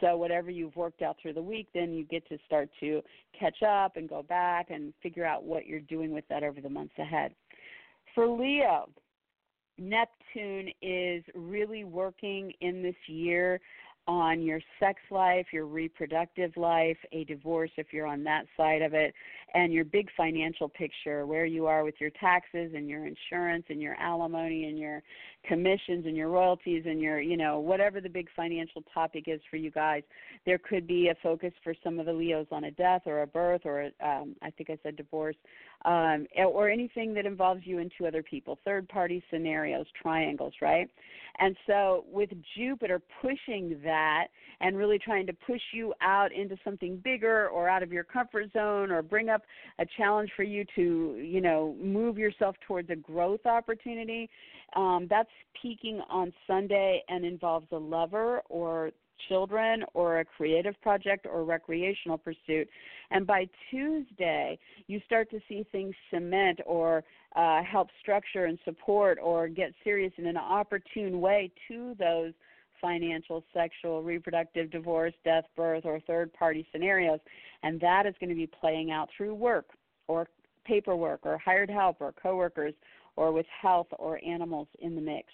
So whatever you've worked out through the week, then you get to start to catch up and go back and figure out what you're doing with that over the months ahead. For Leo, Neptune is really working in this year on your sex life, your reproductive life, a divorce if you're on that side of it, and your big financial picture, where you are with your taxes and your insurance and your alimony and your commissions and your royalties and your, you know, whatever the big financial topic is for you guys. There could be a focus for some of the Leos on a death or a birth or, um, I think I said divorce, um, or anything that involves you and two other people, third party scenarios, triangles, right? And so with Jupiter pushing that and really trying to push you out into something bigger or out of your comfort zone or bring up a challenge for you to, you know, move yourself towards a growth opportunity, um, that's peaking on Sunday and involves a lover or children or a creative project or recreational pursuit. And by Tuesday, you start to see things cement or uh, help structure and support or get serious in an opportune way to those financial, sexual, reproductive, divorce, death, birth, or third party scenarios. And that is going to be playing out through work or paperwork or hired help or coworkers or with health or animals in the mix.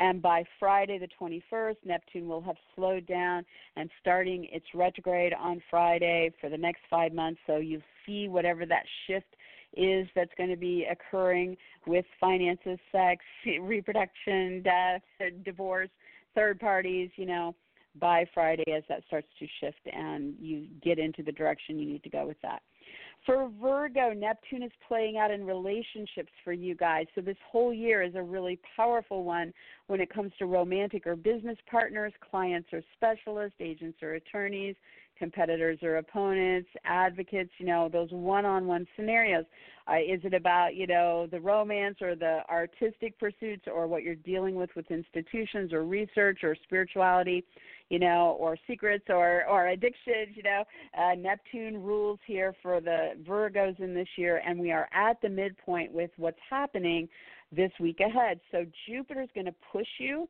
And by Friday, the 21st, Neptune will have slowed down and starting its retrograde on Friday for the next five months. So you see whatever that shift is that's going to be occurring with finances, sex, <laughs> reproduction, death, divorce, third parties, you know, by Friday as that starts to shift and you get into the direction you need to go with that. For Virgo, Neptune is playing out in relationships for you guys. So this whole year is a really powerful one when it comes to romantic or business partners, clients or specialists, agents or attorneys, competitors or opponents, advocates, you know, those one-on-one scenarios. Uh, is it about, you know, the romance or the artistic pursuits or what you're dealing with with institutions or research or spirituality, you know, or secrets or or addictions, you know. Uh, Neptune rules here for the Virgos in this year and we are at the midpoint with what's happening this week ahead. So Jupiter's going to push you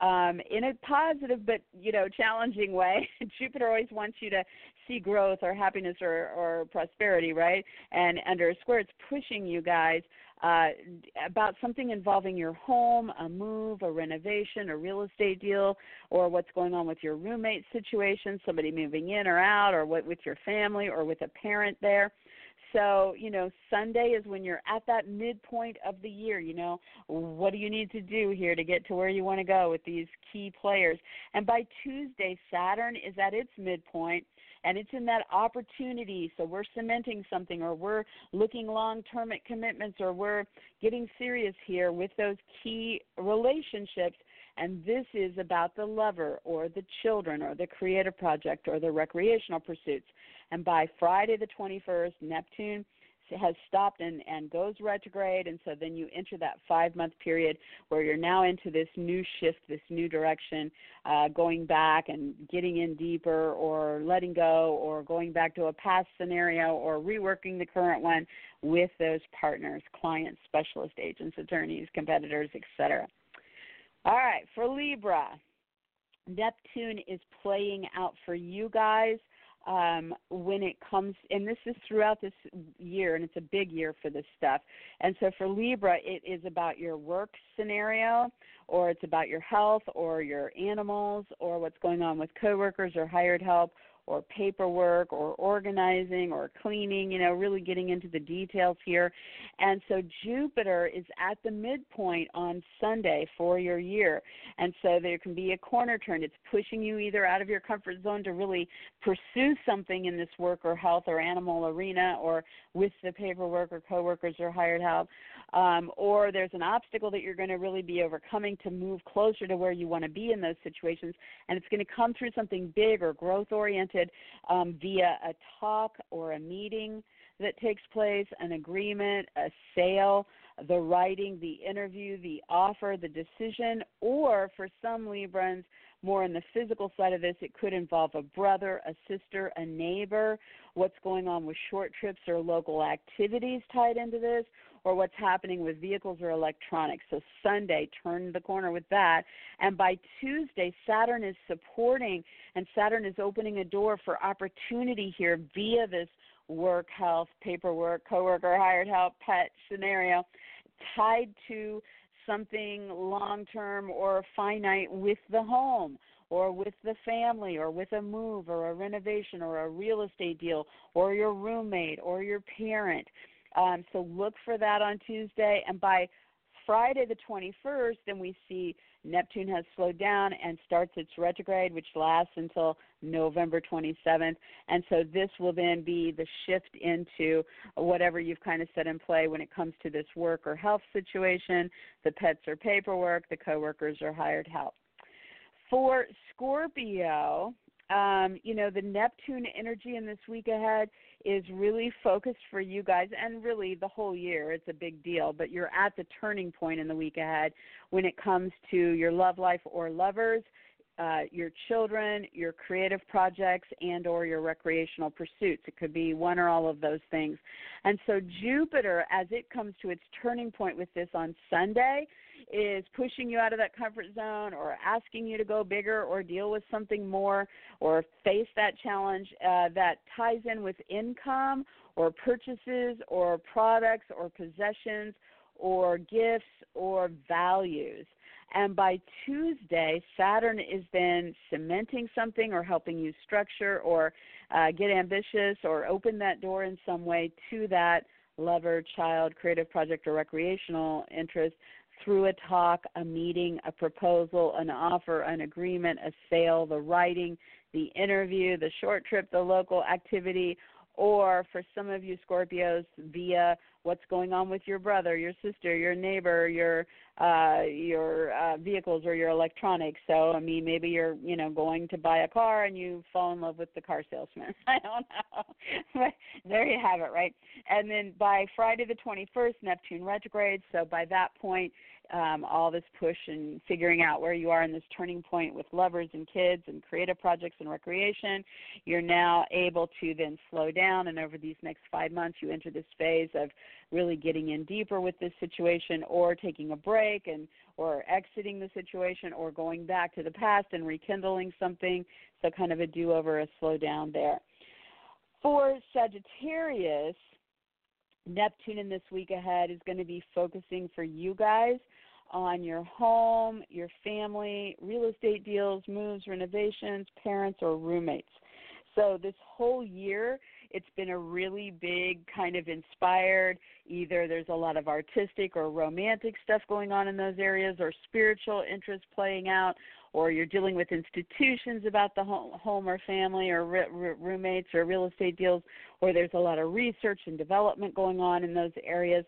um, in a positive but you know challenging way. <laughs> Jupiter always wants you to see growth or happiness or, or prosperity, right? And under a square, it's pushing you guys uh, about something involving your home, a move, a renovation, a real estate deal, or what's going on with your roommate situation, somebody moving in or out, or what with your family or with a parent there. So, you know, Sunday is when you're at that midpoint of the year. You know, what do you need to do here to get to where you want to go with these key players? And by Tuesday, Saturn is at its midpoint and it's in that opportunity. So we're cementing something, or we're looking long term at commitments, or we're getting serious here with those key relationships. And this is about the lover, or the children, or the creative project, or the recreational pursuits. And by Friday the 21st, Neptune has stopped and, and goes retrograde. And so then you enter that five month period where you're now into this new shift, this new direction, uh, going back and getting in deeper or letting go or going back to a past scenario or reworking the current one with those partners, clients, specialist agents, attorneys, competitors, etc. All right, for Libra, Neptune is playing out for you guys um, when it comes, and this is throughout this year, and it's a big year for this stuff. And so for Libra, it is about your work scenario, or it's about your health, or your animals, or what's going on with coworkers or hired help, or paperwork or organizing or cleaning, you know, really getting into the details here. And so Jupiter is at the midpoint on Sunday for your year. And so there can be a corner turn. It's pushing you either out of your comfort zone to really pursue something in this work or health or animal arena or with the paperwork or coworkers or hired help. Um, or there's an obstacle that you're going to really be overcoming to move closer to where you want to be in those situations. And it's going to come through something big or growth oriented um, via a talk or a meeting that takes place, an agreement, a sale the writing, the interview, the offer, the decision, or for some Librans, more on the physical side of this, it could involve a brother, a sister, a neighbor, what's going on with short trips or local activities tied into this, or what's happening with vehicles or electronics. So Sunday, turn the corner with that. And by Tuesday, Saturn is supporting and Saturn is opening a door for opportunity here via this work, health, paperwork, coworker, hired help, pet scenario tied to something long term or finite with the home or with the family or with a move or a renovation or a real estate deal or your roommate or your parent. Um, so look for that on Tuesday. And by Friday the 21st, then we see Neptune has slowed down and starts its retrograde, which lasts until November 27th. And so this will then be the shift into whatever you've kind of set in play when it comes to this work or health situation, the pets or paperwork, the coworkers or hired help. For Scorpio, um, you know, the Neptune energy in this week ahead is really focused for you guys and really the whole year. It's a big deal, but you're at the turning point in the week ahead when it comes to your love life or lovers, uh, your children, your creative projects, and or your recreational pursuits. It could be one or all of those things. And so Jupiter, as it comes to its turning point with this on Sunday, is pushing you out of that comfort zone or asking you to go bigger or deal with something more or face that challenge uh, that ties in with income or purchases or products or possessions or gifts or values. And by Tuesday, Saturn is then cementing something or helping you structure or uh, get ambitious or open that door in some way to that lover, child, creative project, or recreational interest through a talk, a meeting, a proposal, an offer, an agreement, a sale, the writing, the interview, the short trip, the local activity, or for some of you Scorpios, via what's going on with your brother, your sister, your neighbor, your uh, your uh, vehicles or your electronics. So I mean, maybe you're you know going to buy a car and you fall in love with the car salesman. <laughs> I don't know, <laughs> but there you have it, right? And then by Friday the 21st, Neptune retrograde. So by that point, um, all this push and figuring out where you are in this turning point with lovers and kids and creative projects and recreation, you're now able to then slow down. And over these next five months, you enter this phase of really getting in deeper with this situation or taking a break and or exiting the situation or going back to the past and rekindling something. So kind of a do-over, a slow down there. For Sagittarius, Neptune in this week ahead is going to be focusing for you guys on your home, your family, real estate deals, moves, renovations, parents, or roommates. So this whole year, it's been a really big kind of inspired, either there's a lot of artistic or romantic stuff going on in those areas, or spiritual interest playing out, or you're dealing with institutions about the home or family or roommates or real estate deals, or there's a lot of research and development going on in those areas.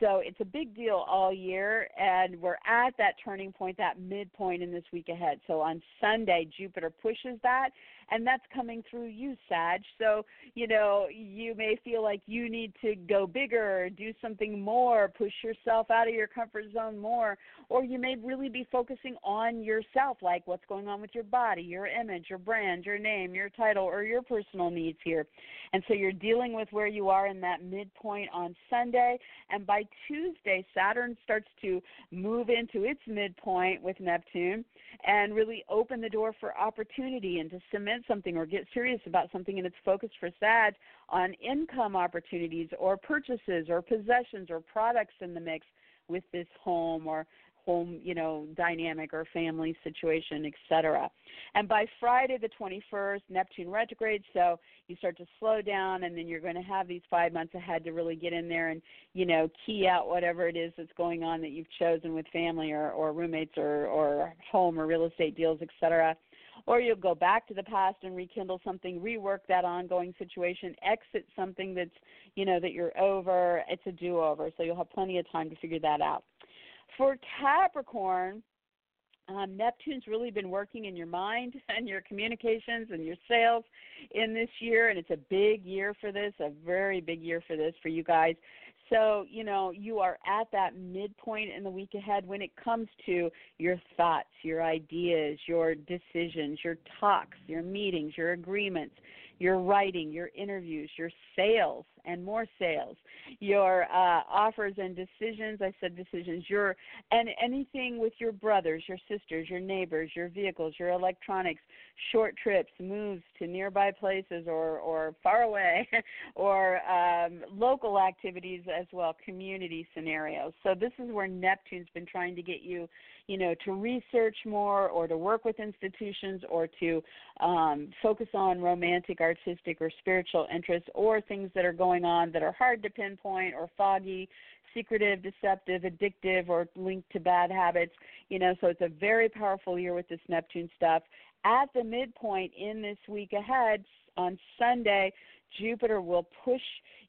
So it's a big deal all year, and we're at that turning point, that midpoint in this week ahead. So on Sunday, Jupiter pushes that, and that's coming through you, Sag. So, you know, you may feel like you need to go bigger, do something more, push yourself out of your comfort zone more, or you may really be focusing on yourself, like what's going on with your body, your image, your brand, your name, your title, or your personal needs here. And so you're dealing with where you are in that midpoint on Sunday, and by Tuesday, Saturn starts to move into its midpoint with Neptune and really open the door for opportunity and to cement something or get serious about something. And it's focused for Sag on income opportunities or purchases or possessions or products in the mix with this home or home, you know, dynamic or family situation, etc. And by Friday the 21st, Neptune retrograde, so you start to slow down and then you're going to have these 5 months ahead to really get in there and, you know, key out whatever it is that's going on that you've chosen with family or or roommates or or home or real estate deals, etc. Or you'll go back to the past and rekindle something, rework that ongoing situation, exit something that's, you know, that you're over. It's a do-over, so you'll have plenty of time to figure that out. For Capricorn, um, Neptune's really been working in your mind <laughs> and your communications and your sales in this year, and it's a big year for this, a very big year for this for you guys. So, you know, you are at that midpoint in the week ahead when it comes to your thoughts, your ideas, your decisions, your talks, your meetings, your agreements, your writing, your interviews, your sales and more sales, your uh, offers and decisions. I said decisions. Your and anything with your brothers, your sisters, your neighbors, your vehicles, your electronics, short trips, moves to nearby places or or far away, <laughs> or um, local activities as well, community scenarios. So this is where Neptune's been trying to get you you know, to research more or to work with institutions or to um, focus on romantic, artistic, or spiritual interests or things that are going on that are hard to pinpoint or foggy, secretive, deceptive, addictive, or linked to bad habits. You know, so it's a very powerful year with this Neptune stuff. At the midpoint in this week ahead, on Sunday, Jupiter will push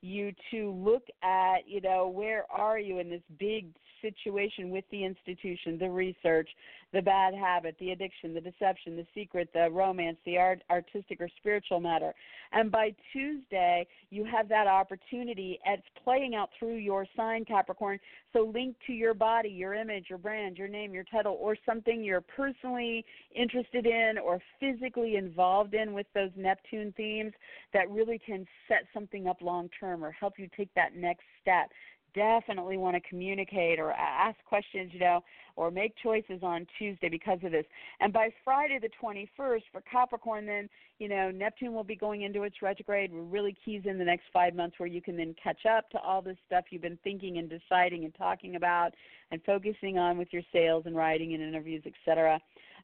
you to look at, you know, where are you in this big situation with the institution, the research, the bad habit, the addiction, the deception, the secret, the romance, the art, artistic or spiritual matter. And by Tuesday, you have that opportunity. It's playing out through your sign, Capricorn. So link to your body, your image, your brand, your name, your title, or something you're personally interested in or physically involved in with those Neptune themes that really can set something up long term or help you take that next step definitely want to communicate or ask questions, you know, or make choices on Tuesday because of this. And by Friday the 21st for Capricorn, then, you know, Neptune will be going into its retrograde. We're really keys in the next five months where you can then catch up to all this stuff you've been thinking and deciding and talking about and focusing on with your sales and writing and interviews, etc.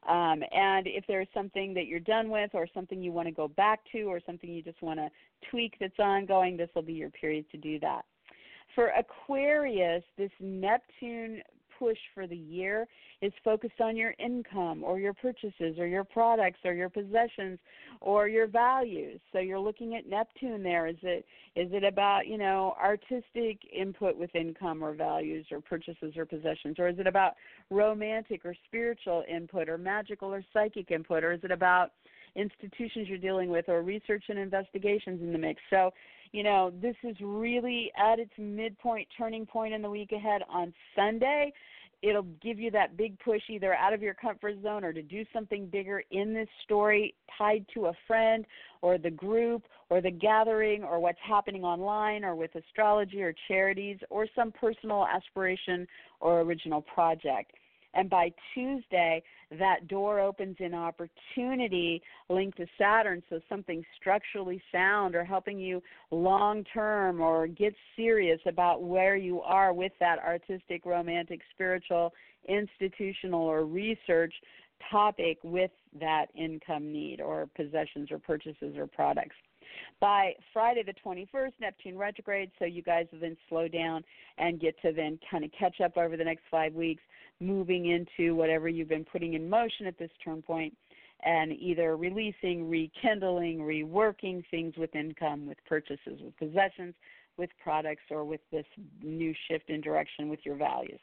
Um, and if there's something that you're done with or something you want to go back to or something you just want to tweak that's ongoing, this will be your period to do that. For Aquarius, this Neptune push for the year is focused on your income or your purchases or your products or your possessions or your values. So you're looking at Neptune there. Is it is it about, you know, artistic input with income or values or purchases or possessions or is it about romantic or spiritual input or magical or psychic input or is it about institutions you're dealing with or research and investigations in the mix. So you know, this is really at its midpoint, turning point in the week ahead on Sunday. It'll give you that big push either out of your comfort zone or to do something bigger in this story tied to a friend or the group or the gathering or what's happening online or with astrology or charities or some personal aspiration or original project. And by Tuesday, that door opens in opportunity linked to Saturn, so something structurally sound or helping you long term or get serious about where you are with that artistic, romantic, spiritual, institutional, or research topic with that income need or possessions or purchases or products. By Friday the 21st, Neptune retrograde, so you guys will then slow down and get to then kind of catch up over the next five weeks moving into whatever you've been putting in motion at this turn point and either releasing, rekindling, reworking things with income, with purchases, with possessions, with products, or with this new shift in direction with your values.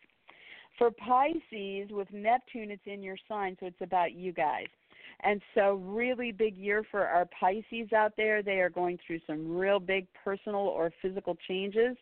For Pisces, with Neptune, it's in your sign, so it's about you guys. And so, really big year for our Pisces out there. They are going through some real big personal or physical changes.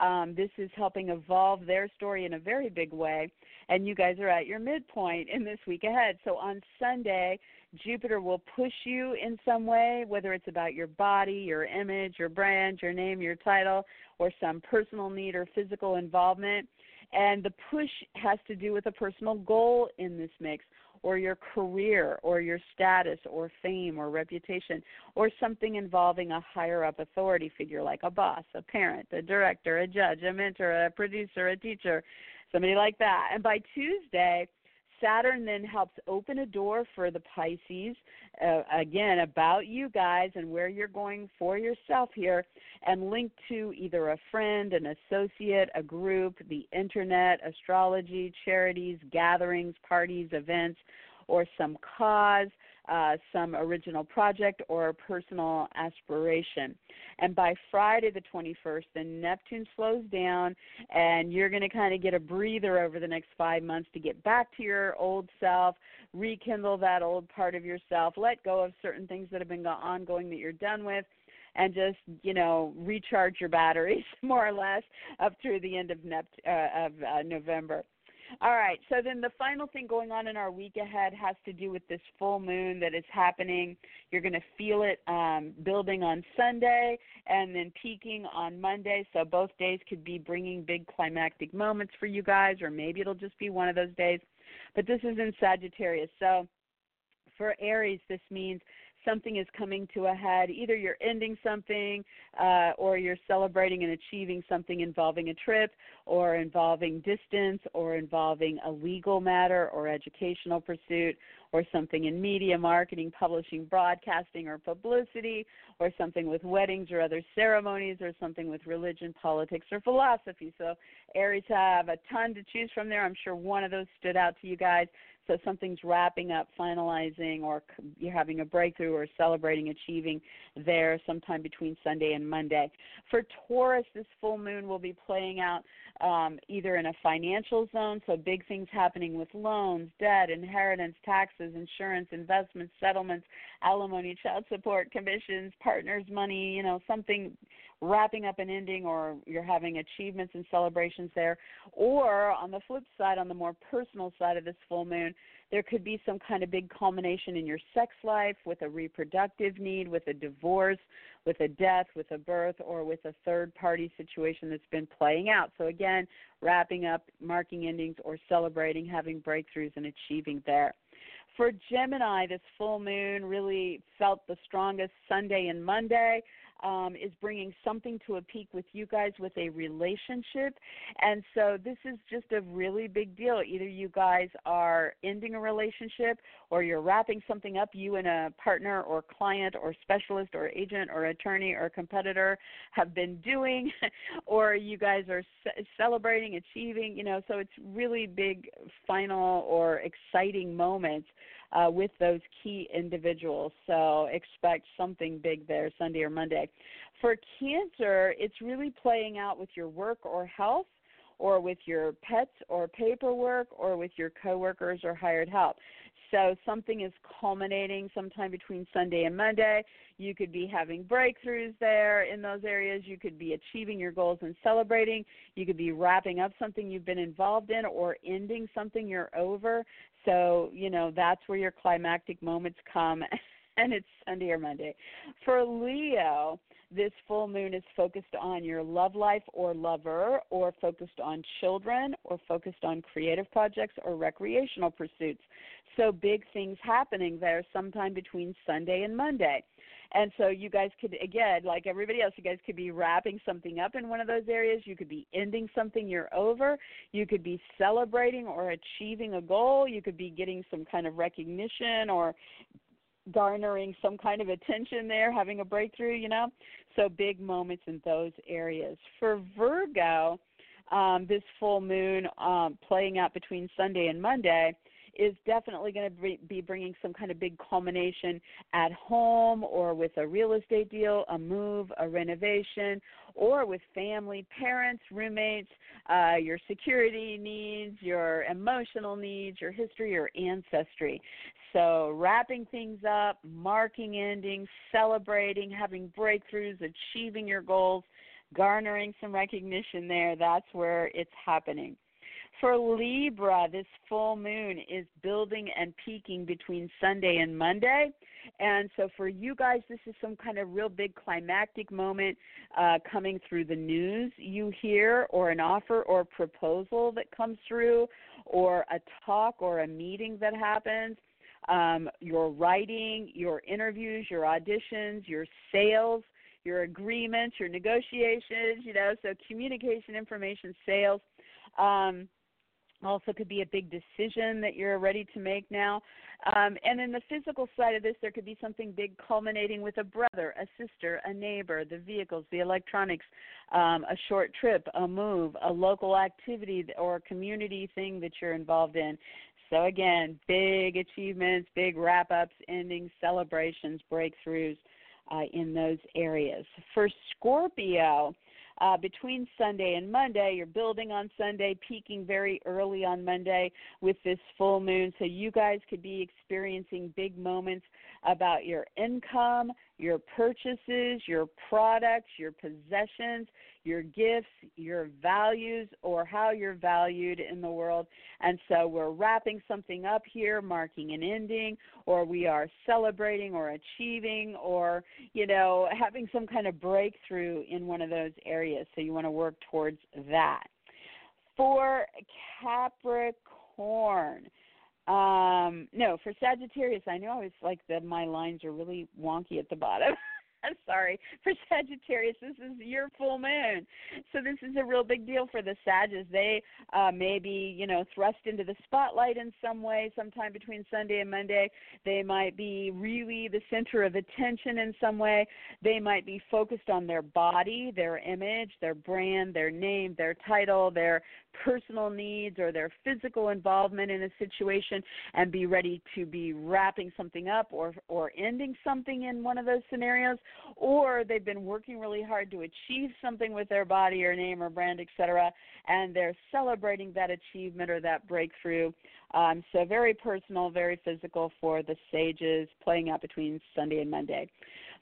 Um, this is helping evolve their story in a very big way. And you guys are at your midpoint in this week ahead. So, on Sunday, Jupiter will push you in some way, whether it's about your body, your image, your brand, your name, your title, or some personal need or physical involvement. And the push has to do with a personal goal in this mix or your career or your status or fame or reputation or something involving a higher up authority figure like a boss, a parent, a director, a judge, a mentor, a producer, a teacher, somebody like that. And by Tuesday, Saturn then helps open a door for the Pisces, uh, again, about you guys and where you're going for yourself here, and link to either a friend, an associate, a group, the internet, astrology, charities, gatherings, parties, events, or some cause uh, some original project or personal aspiration. And by Friday the 21st, the Neptune slows down, and you're going to kind of get a breather over the next five months to get back to your old self, rekindle that old part of yourself, let go of certain things that have been ongoing that you're done with, and just you know recharge your batteries <laughs> more or less up through the end of, Nept- uh, of uh, November. All right. So then the final thing going on in our week ahead has to do with this full moon that is happening. You're going to feel it um, building on Sunday and then peaking on Monday. So both days could be bringing big climactic moments for you guys, or maybe it'll just be one of those days. But this is in Sagittarius. So for Aries, this means something is coming to a head. Either you're ending something, uh, or you're celebrating and achieving something involving a trip, or involving distance, or involving a legal matter or educational pursuit, or something in media, marketing, publishing, broadcasting, or publicity, or something with weddings or other ceremonies, or something with religion, politics, or philosophy. So Aries have a ton to choose from there. I'm sure one of those stood out to you guys. So something's wrapping up, finalizing, or you're having a breakthrough or celebrating, achieving there sometime between Sunday and Monday. For Taurus, this full moon will be playing out um, either in a financial zone, so big things happening with loans, debt, inheritance, taxes, insurance, investments, settlements, alimony, child support, commissions, partners' money, you know, something wrapping up and ending or you're having achievements and celebrations there. Or on the flip side, on the more personal side of this full moon, there could be some kind of big culmination in your sex life with a reproductive need, with a divorce, with a death, with a birth, or with a third party situation that's been playing out. So, again, wrapping up, marking endings, or celebrating, having breakthroughs and achieving there. For Gemini, this full moon really felt the strongest Sunday and Monday um, is bringing something to a peak with you guys with a relationship. And so this is just a really big deal. Either you guys are ending a relationship or you're wrapping something up, you and a partner or client or specialist or agent or attorney or competitor have been doing, <laughs> or you guys are ce- celebrating, achieving, you know, so it's really big final or exciting moments uh, with those key individuals. So expect something big there Sunday or Monday. For Cancer, it's really playing out with your work or health or with your pets or paperwork or with your coworkers or hired help. So something is culminating sometime between Sunday and Monday. You could be having breakthroughs there in those areas. You could be achieving your goals and celebrating. You could be wrapping up something you've been involved in or ending something you're over. So, you know, that's where your climactic moments come. <laughs> and it's Sunday or Monday. For Leo, this full moon is focused on your love life or lover, or focused on children, or focused on creative projects or recreational pursuits. So, big things happening there sometime between Sunday and Monday. And so you guys could again, like everybody else, you guys could be wrapping something up in one of those areas. You could be ending something you're over. You could be celebrating or achieving a goal. You could be getting some kind of recognition or garnering some kind of attention there, having a breakthrough, you know. So big moments in those areas. For Virgo, um, this full moon um, playing out between Sunday and Monday is definitely going to be bringing some kind of big culmination at home or with a real estate deal, a move, a renovation, or with family, parents, roommates, uh, your security needs, your emotional needs, your history, your ancestry. So, wrapping things up, marking endings, celebrating, having breakthroughs, achieving your goals, garnering some recognition there, that's where it's happening. For Libra, this full moon is building and peaking between Sunday and Monday. And so for you guys, this is some kind of real big climactic moment uh, coming through the news you hear, or an offer or proposal that comes through, or a talk or a meeting that happens. Um, your writing, your interviews, your auditions, your sales, your agreements, your negotiations, you know, so communication, information, sales. Um, also could be a big decision that you're ready to make now. Um, and then the physical side of this, there could be something big culminating with a brother, a sister, a neighbor, the vehicles, the electronics, um, a short trip, a move, a local activity or a community thing that you're involved in. So again, big achievements, big wrap ups, endings, celebrations, breakthroughs uh, in those areas. For Scorpio, uh, between Sunday and Monday. You're building on Sunday, peaking very early on Monday with this full moon. So you guys could be experiencing big moments about your income, your purchases, your products, your possessions, your gifts, your values, or how you're valued in the world. And so we're wrapping something up here, marking an ending, or we are celebrating or achieving or, you know, having some kind of breakthrough in one of those areas. So you want to work towards that. For Capricorn, um, no, for Sagittarius, I know it's like the my lines are really wonky at the bottom. <laughs> I'm sorry. For Sagittarius, this is your full moon. So this is a real big deal for the Sages. They uh, may be, you know, thrust into the spotlight in some way sometime between Sunday and Monday. They might be really the center of attention in some way. They might be focused on their body, their image, their brand, their name, their title, their personal needs or their physical involvement in a situation and be ready to be wrapping something up or or ending something in one of those scenarios or they've been working really hard to achieve something with their body or name or brand etc and they're celebrating that achievement or that breakthrough. Um, so very personal very physical for the sages playing out between sunday and monday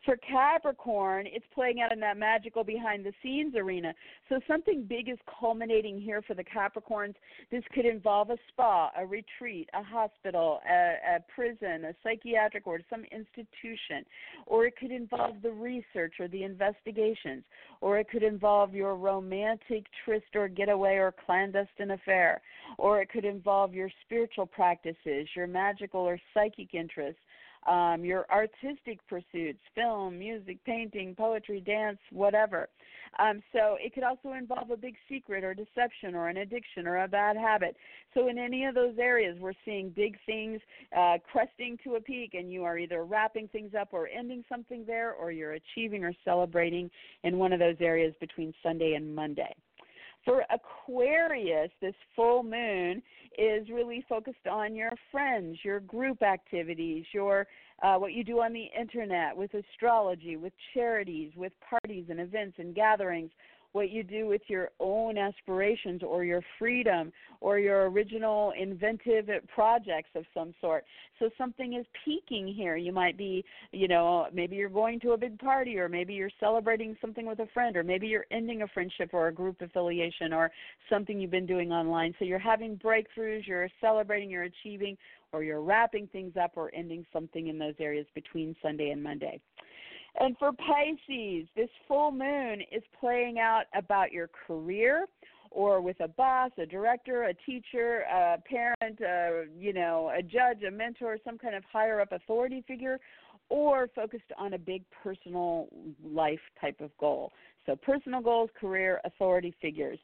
for Capricorn, it's playing out in that magical behind the scenes arena. So something big is culminating here for the Capricorns. This could involve a spa, a retreat, a hospital, a, a prison, a psychiatric or some institution, or it could involve the research or the investigations, or it could involve your romantic tryst or getaway or clandestine affair, or it could involve your spiritual practices, your magical or psychic interests um, your artistic pursuits, film, music, painting, poetry, dance, whatever. Um, so it could also involve a big secret or deception or an addiction or a bad habit. So in any of those areas, we're seeing big things uh, cresting to a peak, and you are either wrapping things up or ending something there, or you're achieving or celebrating in one of those areas between Sunday and Monday. For Aquarius, this full moon is really focused on your friends, your group activities, your uh, what you do on the internet with astrology, with charities, with parties and events and gatherings, what you do with your own aspirations or your freedom or your original inventive projects of some sort. So something is peaking here. You might be, you know, maybe you're going to a big party or maybe you're celebrating something with a friend or maybe you're ending a friendship or a group affiliation or something you've been doing online. So you're having breakthroughs, you're celebrating, you're achieving, or you're wrapping things up or ending something in those areas between Sunday and Monday. And for Pisces, this full moon is playing out about your career or with a boss, a director, a teacher, a parent, a, you know, a judge, a mentor, some kind of higher up authority figure, or focused on a big personal life type of goal. So personal goals, career, authority figures.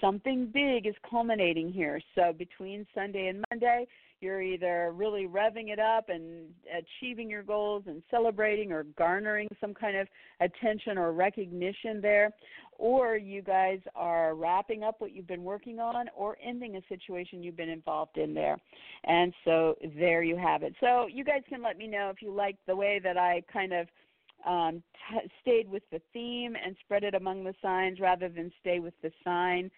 Something big is culminating here. So between Sunday and Monday, you're either really revving it up and achieving your goals and celebrating or garnering some kind of attention or recognition there, or you guys are wrapping up what you've been working on or ending a situation you've been involved in there. And so there you have it. So you guys can let me know if you like the way that I kind of um, t- stayed with the theme and spread it among the signs rather than stay with the sign.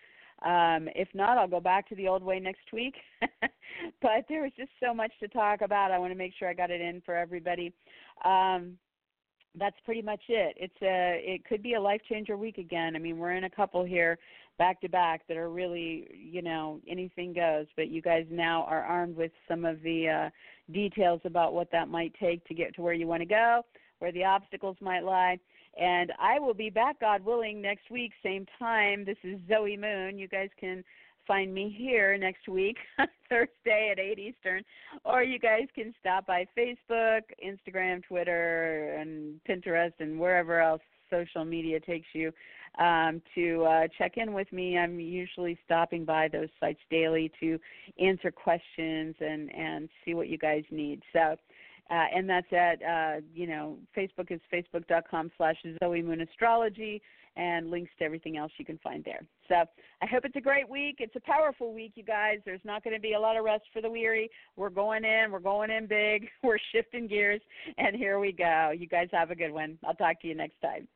Um, if not, I'll go back to the old way next week. <laughs> but there was just so much to talk about. I want to make sure I got it in for everybody. Um, that's pretty much it. It's a it could be a life changer week again. I mean, we're in a couple here back to back that are really, you know, anything goes, but you guys now are armed with some of the uh details about what that might take to get to where you want to go, where the obstacles might lie. And I will be back, God willing, next week, same time. This is Zoe Moon. You guys can find me here next week, <laughs> Thursday at 8 Eastern, or you guys can stop by Facebook, Instagram, Twitter, and Pinterest, and wherever else social media takes you um, to uh, check in with me. I'm usually stopping by those sites daily to answer questions and and see what you guys need. So uh, and that's at uh, you know Facebook is facebook.com slash Zoe Moon Astrology and links to everything else you can find there. So I hope it's a great week. It's a powerful week, you guys. There's not going to be a lot of rest for the weary. We're going in. We're going in big. <laughs> We're shifting gears, and here we go. You guys have a good one. I'll talk to you next time.